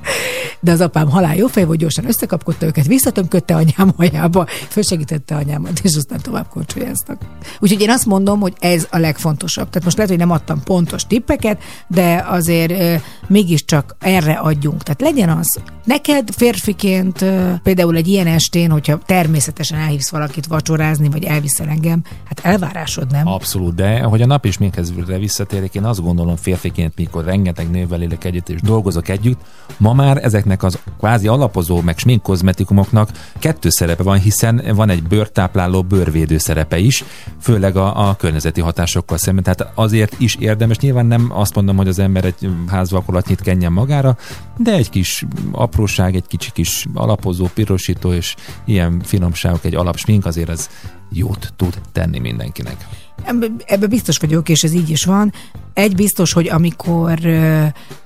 De az apám halál jó fej volt, gyorsan összekapkodta őket, visszatömködte anyám hajába, fölsegítette anyámat, és aztán tovább korcsolyáztak. Úgyhogy én azt mondom, hogy ez a legfontosabb. Tehát most lehet, hogy nem adtam pontos tippeket, de azért ö, mégiscsak erre adjunk. Tehát legyen az. Neked férfiként ö, például egy ilyen estén, hogyha természetesen elhívsz valakit vacsorázni, vagy elviszel engem, hát elvárásod, nem? Abszolút, de hogy a nap is minkhez visszatérek, én azt gondolom férfiként, mikor rengeteg nővel élek együtt és dolgozok együtt, ma már ezeknek az kvázi alapozó, meg smink kozmetikumoknak kettő szerepe van, hiszen van egy bőrtápláló, bőrvédő szerepe is, főleg a, a környezeti hatásokkal szemben. Tehát azért is érdemes, nyilván nem azt mondom, hogy az ember egy házvakolatnyit kenjen magára, de egy kis apróság, egy kicsi kis alapozó, pirosító és ilyen finomságok, egy alapsmink azért ez jót tud tenni mindenkinek. Ebbe, biztos vagyok, és ez így is van. Egy biztos, hogy amikor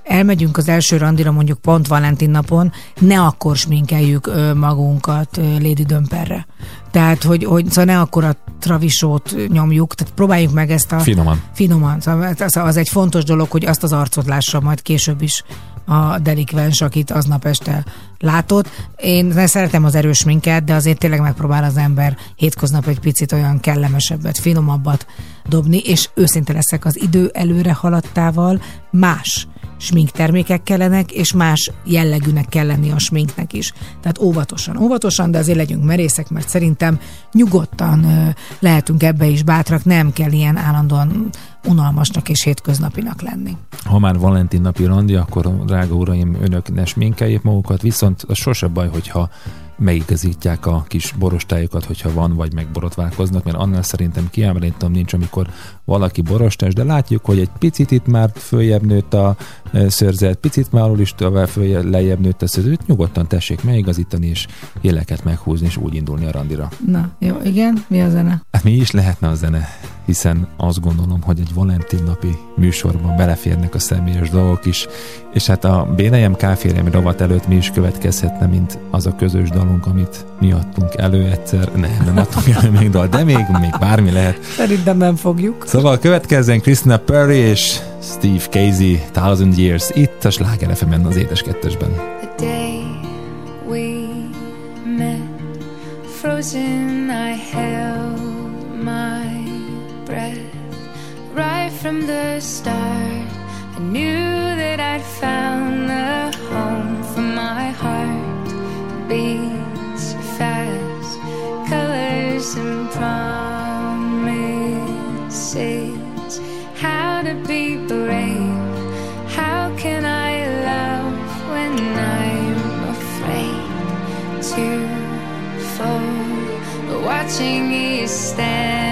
elmegyünk az első randira, mondjuk pont Valentin napon, ne akkor sminkeljük magunkat Lady Dömperre. Tehát, hogy, hogy szóval ne akkor a travisót nyomjuk, tehát próbáljuk meg ezt a... Finoman. Finoman. Szóval az egy fontos dolog, hogy azt az arcot lássa majd később is a delikvens, akit aznap este látott. Én ne szeretem az erős minket, de azért tényleg megpróbál az ember hétköznap egy picit olyan kellemesebbet, finomabbat dobni, és őszinte leszek az idő előre haladtával más sminktermékek kellenek, és más jellegűnek kell lenni a sminknek is. Tehát óvatosan, óvatosan, de azért legyünk merészek, mert szerintem nyugodtan ö, lehetünk ebbe is bátrak, nem kell ilyen állandóan unalmasnak és hétköznapinak lenni. Ha már Valentin napi randi, akkor drága uraim, önök ne sminkeljék magukat, viszont az sose baj, hogyha megigazítják a kis borostájukat, hogyha van, vagy megborotválkoznak, mert annál szerintem kiábrándítom nincs, amikor valaki borostás, de látjuk, hogy egy picit itt már följebb nőtt a e, szőrzet, picit már alul is tovább följebb, lejjebb nőtt a szőrzet, nyugodtan tessék megigazítani, és éleket meghúzni, és úgy indulni a randira. Na, jó, igen, mi a zene? Hát mi is lehetne a zene, hiszen azt gondolom, hogy egy Valentin napi műsorban beleférnek a személyes dolgok is, és hát a Bénejem Káférem rovat előtt mi is következhetne, mint az a közös dalunk, amit mi adtunk elő egyszer. Nem, nem adtunk elő még dal, de még, még bármi lehet. Szerintem nem fogjuk. Szóval következzen Christina Perry és Steve Casey, Thousand Years, itt a Sláger fm az édes kettesben. The day we met, frozen, I held from the start, I knew that I'd found the home for my heart. Beats fast, colors and promises. How to be brave? How can I love when I'm afraid to fall? But watching you stand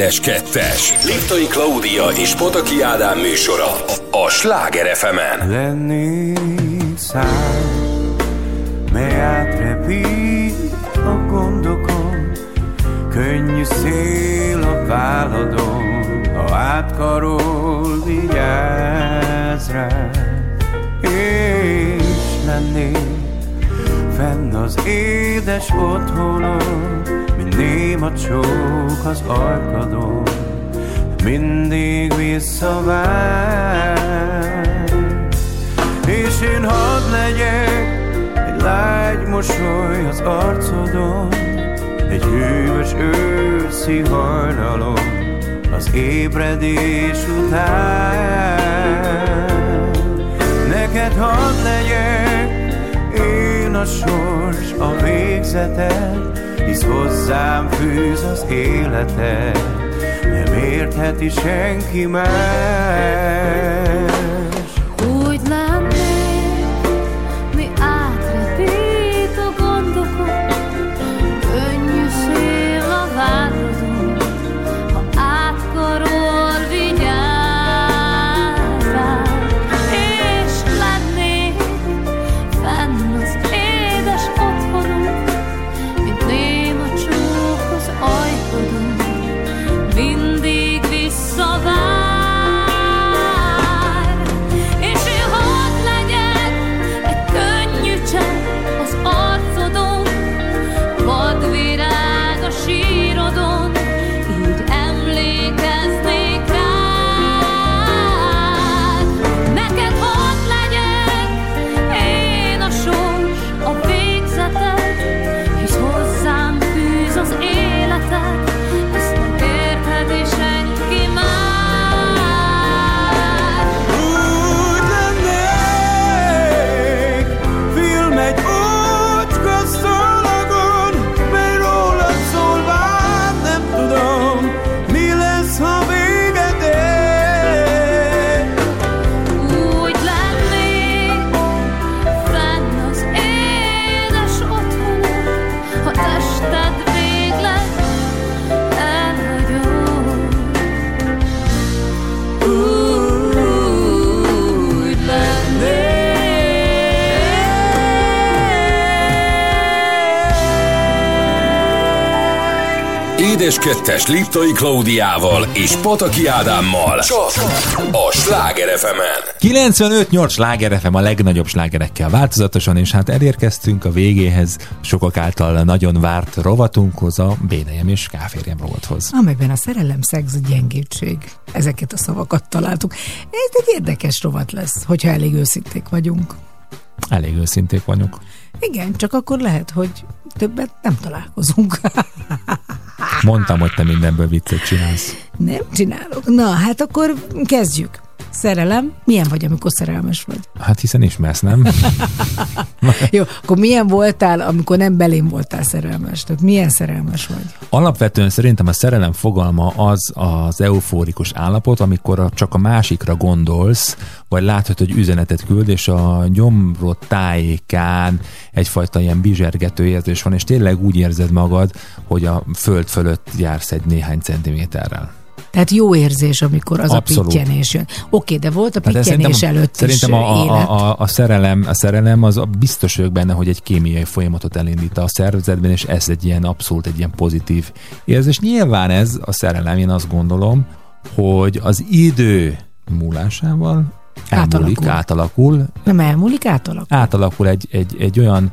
Édes Kettes. Liptai Klaudia és Pataki Ádám műsora a Sláger fm Lennék szám, mely átrepít a gondokon, könnyű szél a válladon, ha átkarol, vigyázz rá. És lennék fenn az édes otthonon, néma csók az arkadon, mindig visszavár. És én hadd legyek egy lágy mosoly az arcodon, egy hűvös őszi hajnalon, az ébredés után. Neked hadd legyek én a sors, a végzeted, hisz hozzám fűz az életed, nem értheti senki más. Édes Kettes Liptai Klaudiával és Pataki Ádámmal csak a Sláger fm 95-8 sláger FM a legnagyobb slágerekkel változatosan, és hát elérkeztünk a végéhez sokak által nagyon várt rovatunkhoz, a Bénejem és Káférjem rovathoz. amelyben a szerelem, szex, gyengétség. Ezeket a szavakat találtuk. Ez egy érdekes rovat lesz, hogyha elég őszinték vagyunk. Elég őszinték vagyok. Igen, csak akkor lehet, hogy többet nem találkozunk. Mondtam, hogy te mindenből viccet csinálsz. nem csinálok. Na, hát akkor kezdjük. Szerelem. Milyen vagy, amikor szerelmes vagy? Hát hiszen ismersz, nem? Jó, akkor milyen voltál, amikor nem belém voltál szerelmes? Tehát milyen szerelmes vagy? Alapvetően szerintem a szerelem fogalma az az eufórikus állapot, amikor csak a másikra gondolsz, vagy látod, hogy üzenetet küld, és a gyomrod tájékán egyfajta ilyen bizsergető érzés van, és tényleg úgy érzed magad, hogy a föld fölött jársz egy néhány centiméterrel. Tehát jó érzés, amikor az Abszolút. a pittyenés jön. Oké, de volt a ez pittyenés előtt szerintem is a, a, élet. a, a, szerelem, a szerelem az a biztos vagyok benne, hogy egy kémiai folyamatot elindít a szervezetben, és ez egy ilyen abszolút egy ilyen pozitív érzés. Nyilván ez a szerelem, én azt gondolom, hogy az idő múlásával elmúlik, Átalakul. átalakul, Nem elmúlik, átalakul. átalakul egy, egy, egy olyan,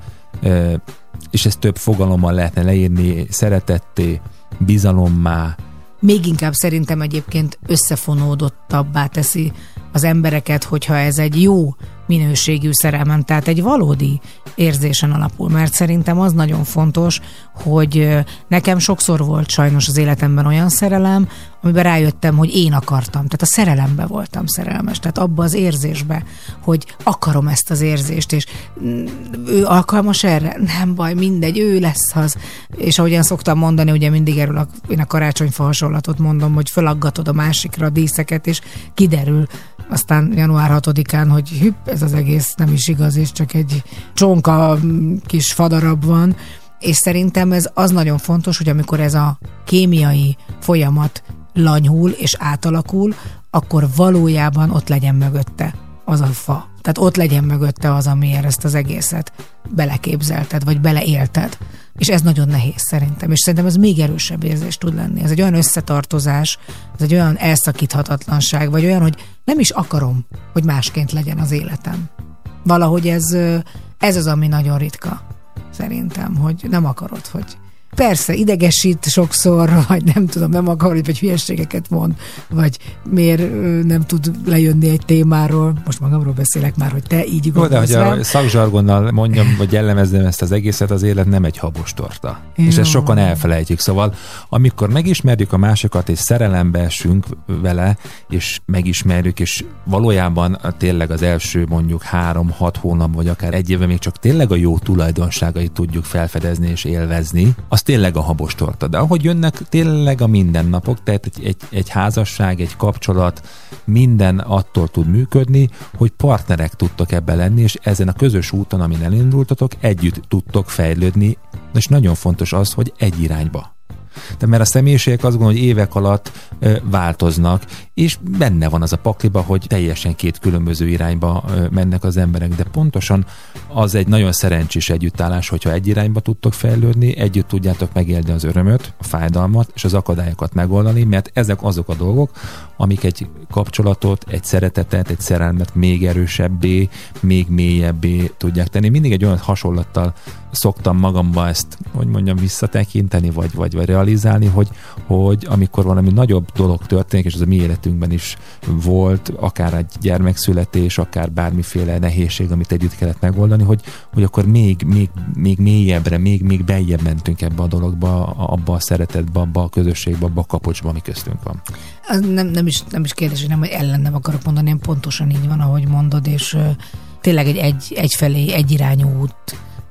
és ezt több fogalommal lehetne leírni, szeretetté, bizalommá, Még inkább szerintem egyébként összefonódottabbá teszi az embereket, hogyha ez egy jó minőségű szerelmem, tehát egy valódi érzésen alapul, mert szerintem az nagyon fontos, hogy nekem sokszor volt sajnos az életemben olyan szerelem, amiben rájöttem, hogy én akartam, tehát a szerelembe voltam szerelmes, tehát abba az érzésbe, hogy akarom ezt az érzést, és mm, ő alkalmas erre? Nem baj, mindegy, ő lesz az. És ahogyan szoktam mondani, ugye mindig erről a, én a karácsonyfa hasonlatot mondom, hogy fölaggatod a másikra a díszeket, és kiderül aztán január 6-án, hogy hüpp, ez az egész nem is igaz, és csak egy csonka mm, kis fadarab van, és szerintem ez az nagyon fontos, hogy amikor ez a kémiai folyamat lanyhul és átalakul, akkor valójában ott legyen mögötte az a fa. Tehát ott legyen mögötte az, amiért ezt az egészet beleképzelted, vagy beleélted. És ez nagyon nehéz szerintem. És szerintem ez még erősebb érzés tud lenni. Ez egy olyan összetartozás, ez egy olyan elszakíthatatlanság, vagy olyan, hogy nem is akarom, hogy másként legyen az életem. Valahogy ez, ez az, ami nagyon ritka szerintem, hogy nem akarod, hogy Persze, idegesít sokszor, vagy nem tudom, nem akar, vagy hülyeségeket mond, vagy miért nem tud lejönni egy témáról. Most magamról beszélek már, hogy te így Jó, de gondolsz hogy a szakzsargonnal mondjam, vagy jellemezzem ezt az egészet, az élet nem egy habos torta. És Jó. ezt sokan elfelejtjük. Szóval, amikor megismerjük a másikat, és szerelembe esünk vele, és megismerjük, és valójában tényleg az első mondjuk három-hat hónap, vagy akár egy éve még csak tényleg a jó tulajdonságait tudjuk felfedezni és élvezni, az tényleg a habos torta. De ahogy jönnek tényleg a mindennapok, tehát egy, egy, egy házasság, egy kapcsolat, minden attól tud működni, hogy partnerek tudtok ebbe lenni, és ezen a közös úton, amin elindultatok, együtt tudtok fejlődni, és nagyon fontos az, hogy egy irányba. De mert a személyiségek azt gondolom, hogy évek alatt változnak, és benne van az a pakliba, hogy teljesen két különböző irányba mennek az emberek, de pontosan az egy nagyon szerencsés együttállás, hogyha egy irányba tudtok fejlődni, együtt tudjátok megélni az örömöt, a fájdalmat és az akadályokat megoldani, mert ezek azok a dolgok, amik egy kapcsolatot, egy szeretetet, egy szerelmet még erősebbé, még mélyebbé tudják tenni. Mindig egy olyan hasonlattal szoktam magamba ezt, hogy mondjam, visszatekinteni, vagy, vagy, vagy realizálni, hogy, hogy amikor valami nagyobb dolog történik, és ez a mi életünkben is volt, akár egy gyermekszületés, akár bármiféle nehézség, amit együtt kellett megoldani, hogy, hogy akkor még, még, még mélyebbre, még, még beljebb mentünk ebbe a dologba, abba a szeretetbe, abba a közösségbe, abba a kapocsba, ami köztünk van. Az nem, nem, is, nem is kérdés, hogy nem, hogy ellen nem akarok mondani, hanem pontosan így van, ahogy mondod, és tényleg egy, egy egyfelé, egyirányú út,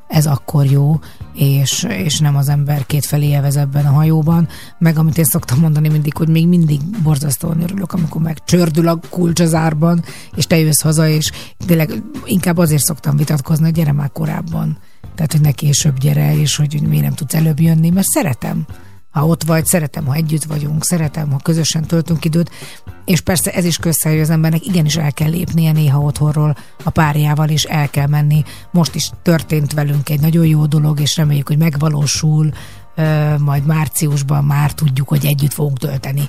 ez akkor jó, és, és nem az ember kétfelé evez ebben a hajóban, meg amit én szoktam mondani mindig, hogy még mindig borzasztóan örülök, amikor meg csördül a kulcs az árban, és te jössz haza, és tényleg inkább azért szoktam vitatkozni, hogy gyere már korábban. Tehát, hogy ne később gyere, és hogy miért nem tudsz előbb jönni, mert szeretem ha ott vagy, szeretem, ha együtt vagyunk, szeretem, ha közösen töltünk időt, és persze ez is közsze, hogy az embernek igenis el kell lépnie néha otthonról a párjával, és el kell menni. Most is történt velünk egy nagyon jó dolog, és reméljük, hogy megvalósul, majd márciusban már tudjuk, hogy együtt fogunk tölteni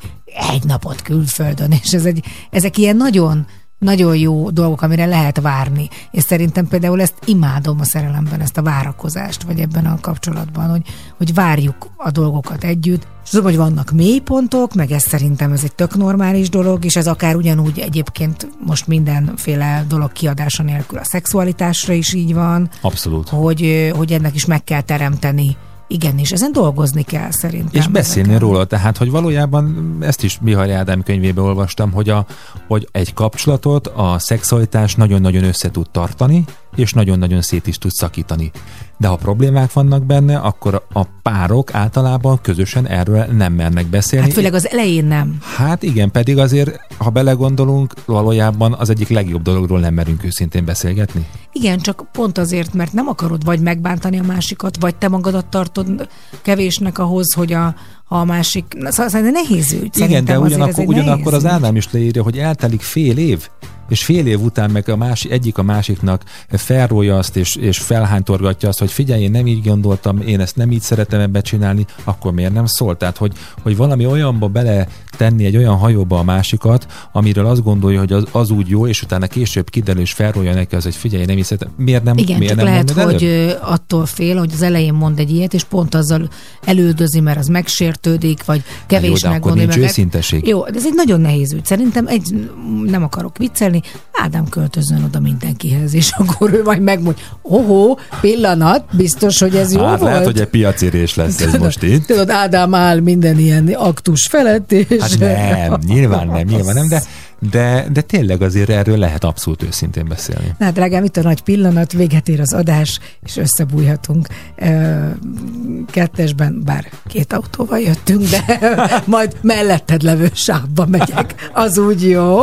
egy napot külföldön, és ez egy, ezek ilyen nagyon nagyon jó dolgok, amire lehet várni. És szerintem például ezt imádom a szerelemben, ezt a várakozást, vagy ebben a kapcsolatban, hogy, hogy várjuk a dolgokat együtt. És tudom, hogy vannak mélypontok, meg ez szerintem ez egy tök normális dolog, és ez akár ugyanúgy egyébként most mindenféle dolog kiadása nélkül a szexualitásra is így van, Abszolút. hogy, hogy ennek is meg kell teremteni. Igen, és ezen dolgozni kell szerintem. És beszélni ezeken. róla, tehát, hogy valójában ezt is Mihály Ádám könyvébe olvastam, hogy, a, hogy egy kapcsolatot a szexualitás nagyon-nagyon össze tud tartani, és nagyon-nagyon szét is tud szakítani. De ha problémák vannak benne, akkor a párok általában közösen erről nem mernek beszélni. Hát főleg az elején nem. Hát igen, pedig azért, ha belegondolunk, valójában az egyik legjobb dologról nem merünk őszintén beszélgetni. Igen, csak pont azért, mert nem akarod vagy megbántani a másikat, vagy te magadat tartod kevésnek ahhoz, hogy a, a másik... Szóval szerintem nehéz ügy. Igen, Szerintem de azért ez ugyanakkor, ugyanakkor az. Ádám is leírja, hogy eltelik fél év, és fél év után meg a másik, egyik a másiknak felrólja azt, és, és felhánytorgatja azt, hogy figyelj, én nem így gondoltam, én ezt nem így szeretem ebbe csinálni, akkor miért nem szól? Tehát, hogy, hogy valami olyanba bele tenni egy olyan hajóba a másikat, amiről azt gondolja, hogy az, az úgy jó, és utána később kiderül és felrólja neki az, hogy figyelj, én nem így szeretem. Miért nem, Igen, miért csak nem lehet, hogy előbb? attól fél, hogy az elején mond egy ilyet, és pont azzal elődözi, mert az megsértődik, vagy Hát jó, de akkor nincs meg- őszinteség. Jó, de ez egy nagyon nehéz ügy. Szerintem egy, nem akarok viccelni, Ádám költözön oda mindenkihez, és akkor ő majd megmondja, ohó, pillanat, biztos, hogy ez jó Hát volt. lehet, hogy egy piacérés lesz ez most itt. Tudod, Ádám áll minden ilyen aktus felett, és... Hát nem, nyilván nem, nyilván nem, de, de, de tényleg azért erről lehet abszolút őszintén beszélni. Na, drágám, itt a nagy pillanat, véget ér az adás, és összebújhatunk kettesben, bár két autóval jöttünk, de majd melletted levő sávba megyek. Az úgy jó.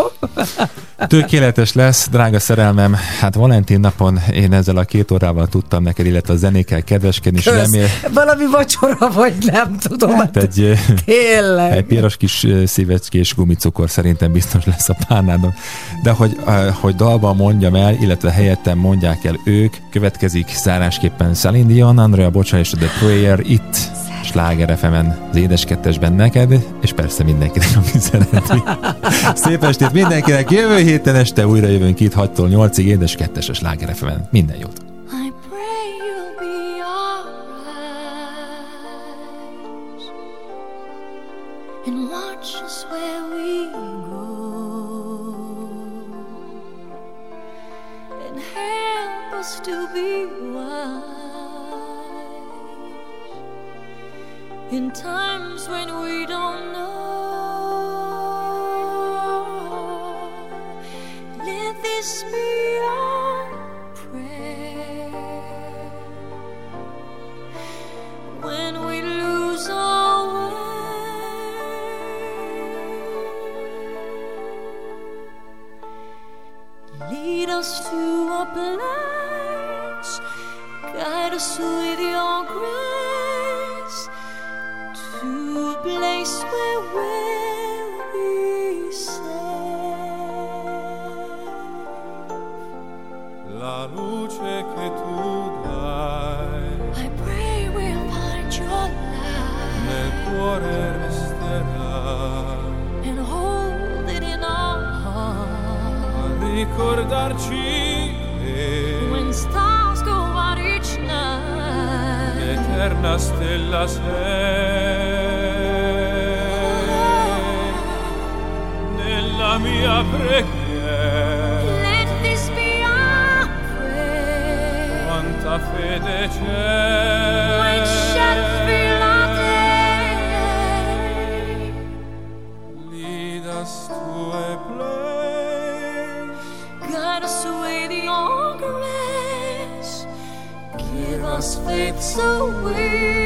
Tökéletes lesz, drága szerelmem. Hát Valentin napon én ezzel a két órával tudtam neked, illetve a zenékkel kedveskedni, és remél, Valami vacsora, vagy nem tudom. hát egy, ö, egy tényleg. piros kis szívecskés gumicukor szerintem biztos lesz a pánádon. De hogy, ö, hogy dalban mondjam el, illetve helyettem mondják el ők, következik zárásképpen Celine Dion, Andrea Bocsa és a The Prayer itt Sláger FM-en, az édes kettesben neked, és persze mindenkinek, aki szereti. Szép estét mindenkinek, jövő héten este újra jövünk itt 6-tól 8-ig, édes kettes a Sláger FM-en. Minden jót! In times when we don't know. Let this be our prayer when we lose our way. Lead us to a place, guide us with your ricordarci che When stars go out each night, l'eterna stella sei nella mia preghiera. Let this be our prayer. quanta fede c'è so weird.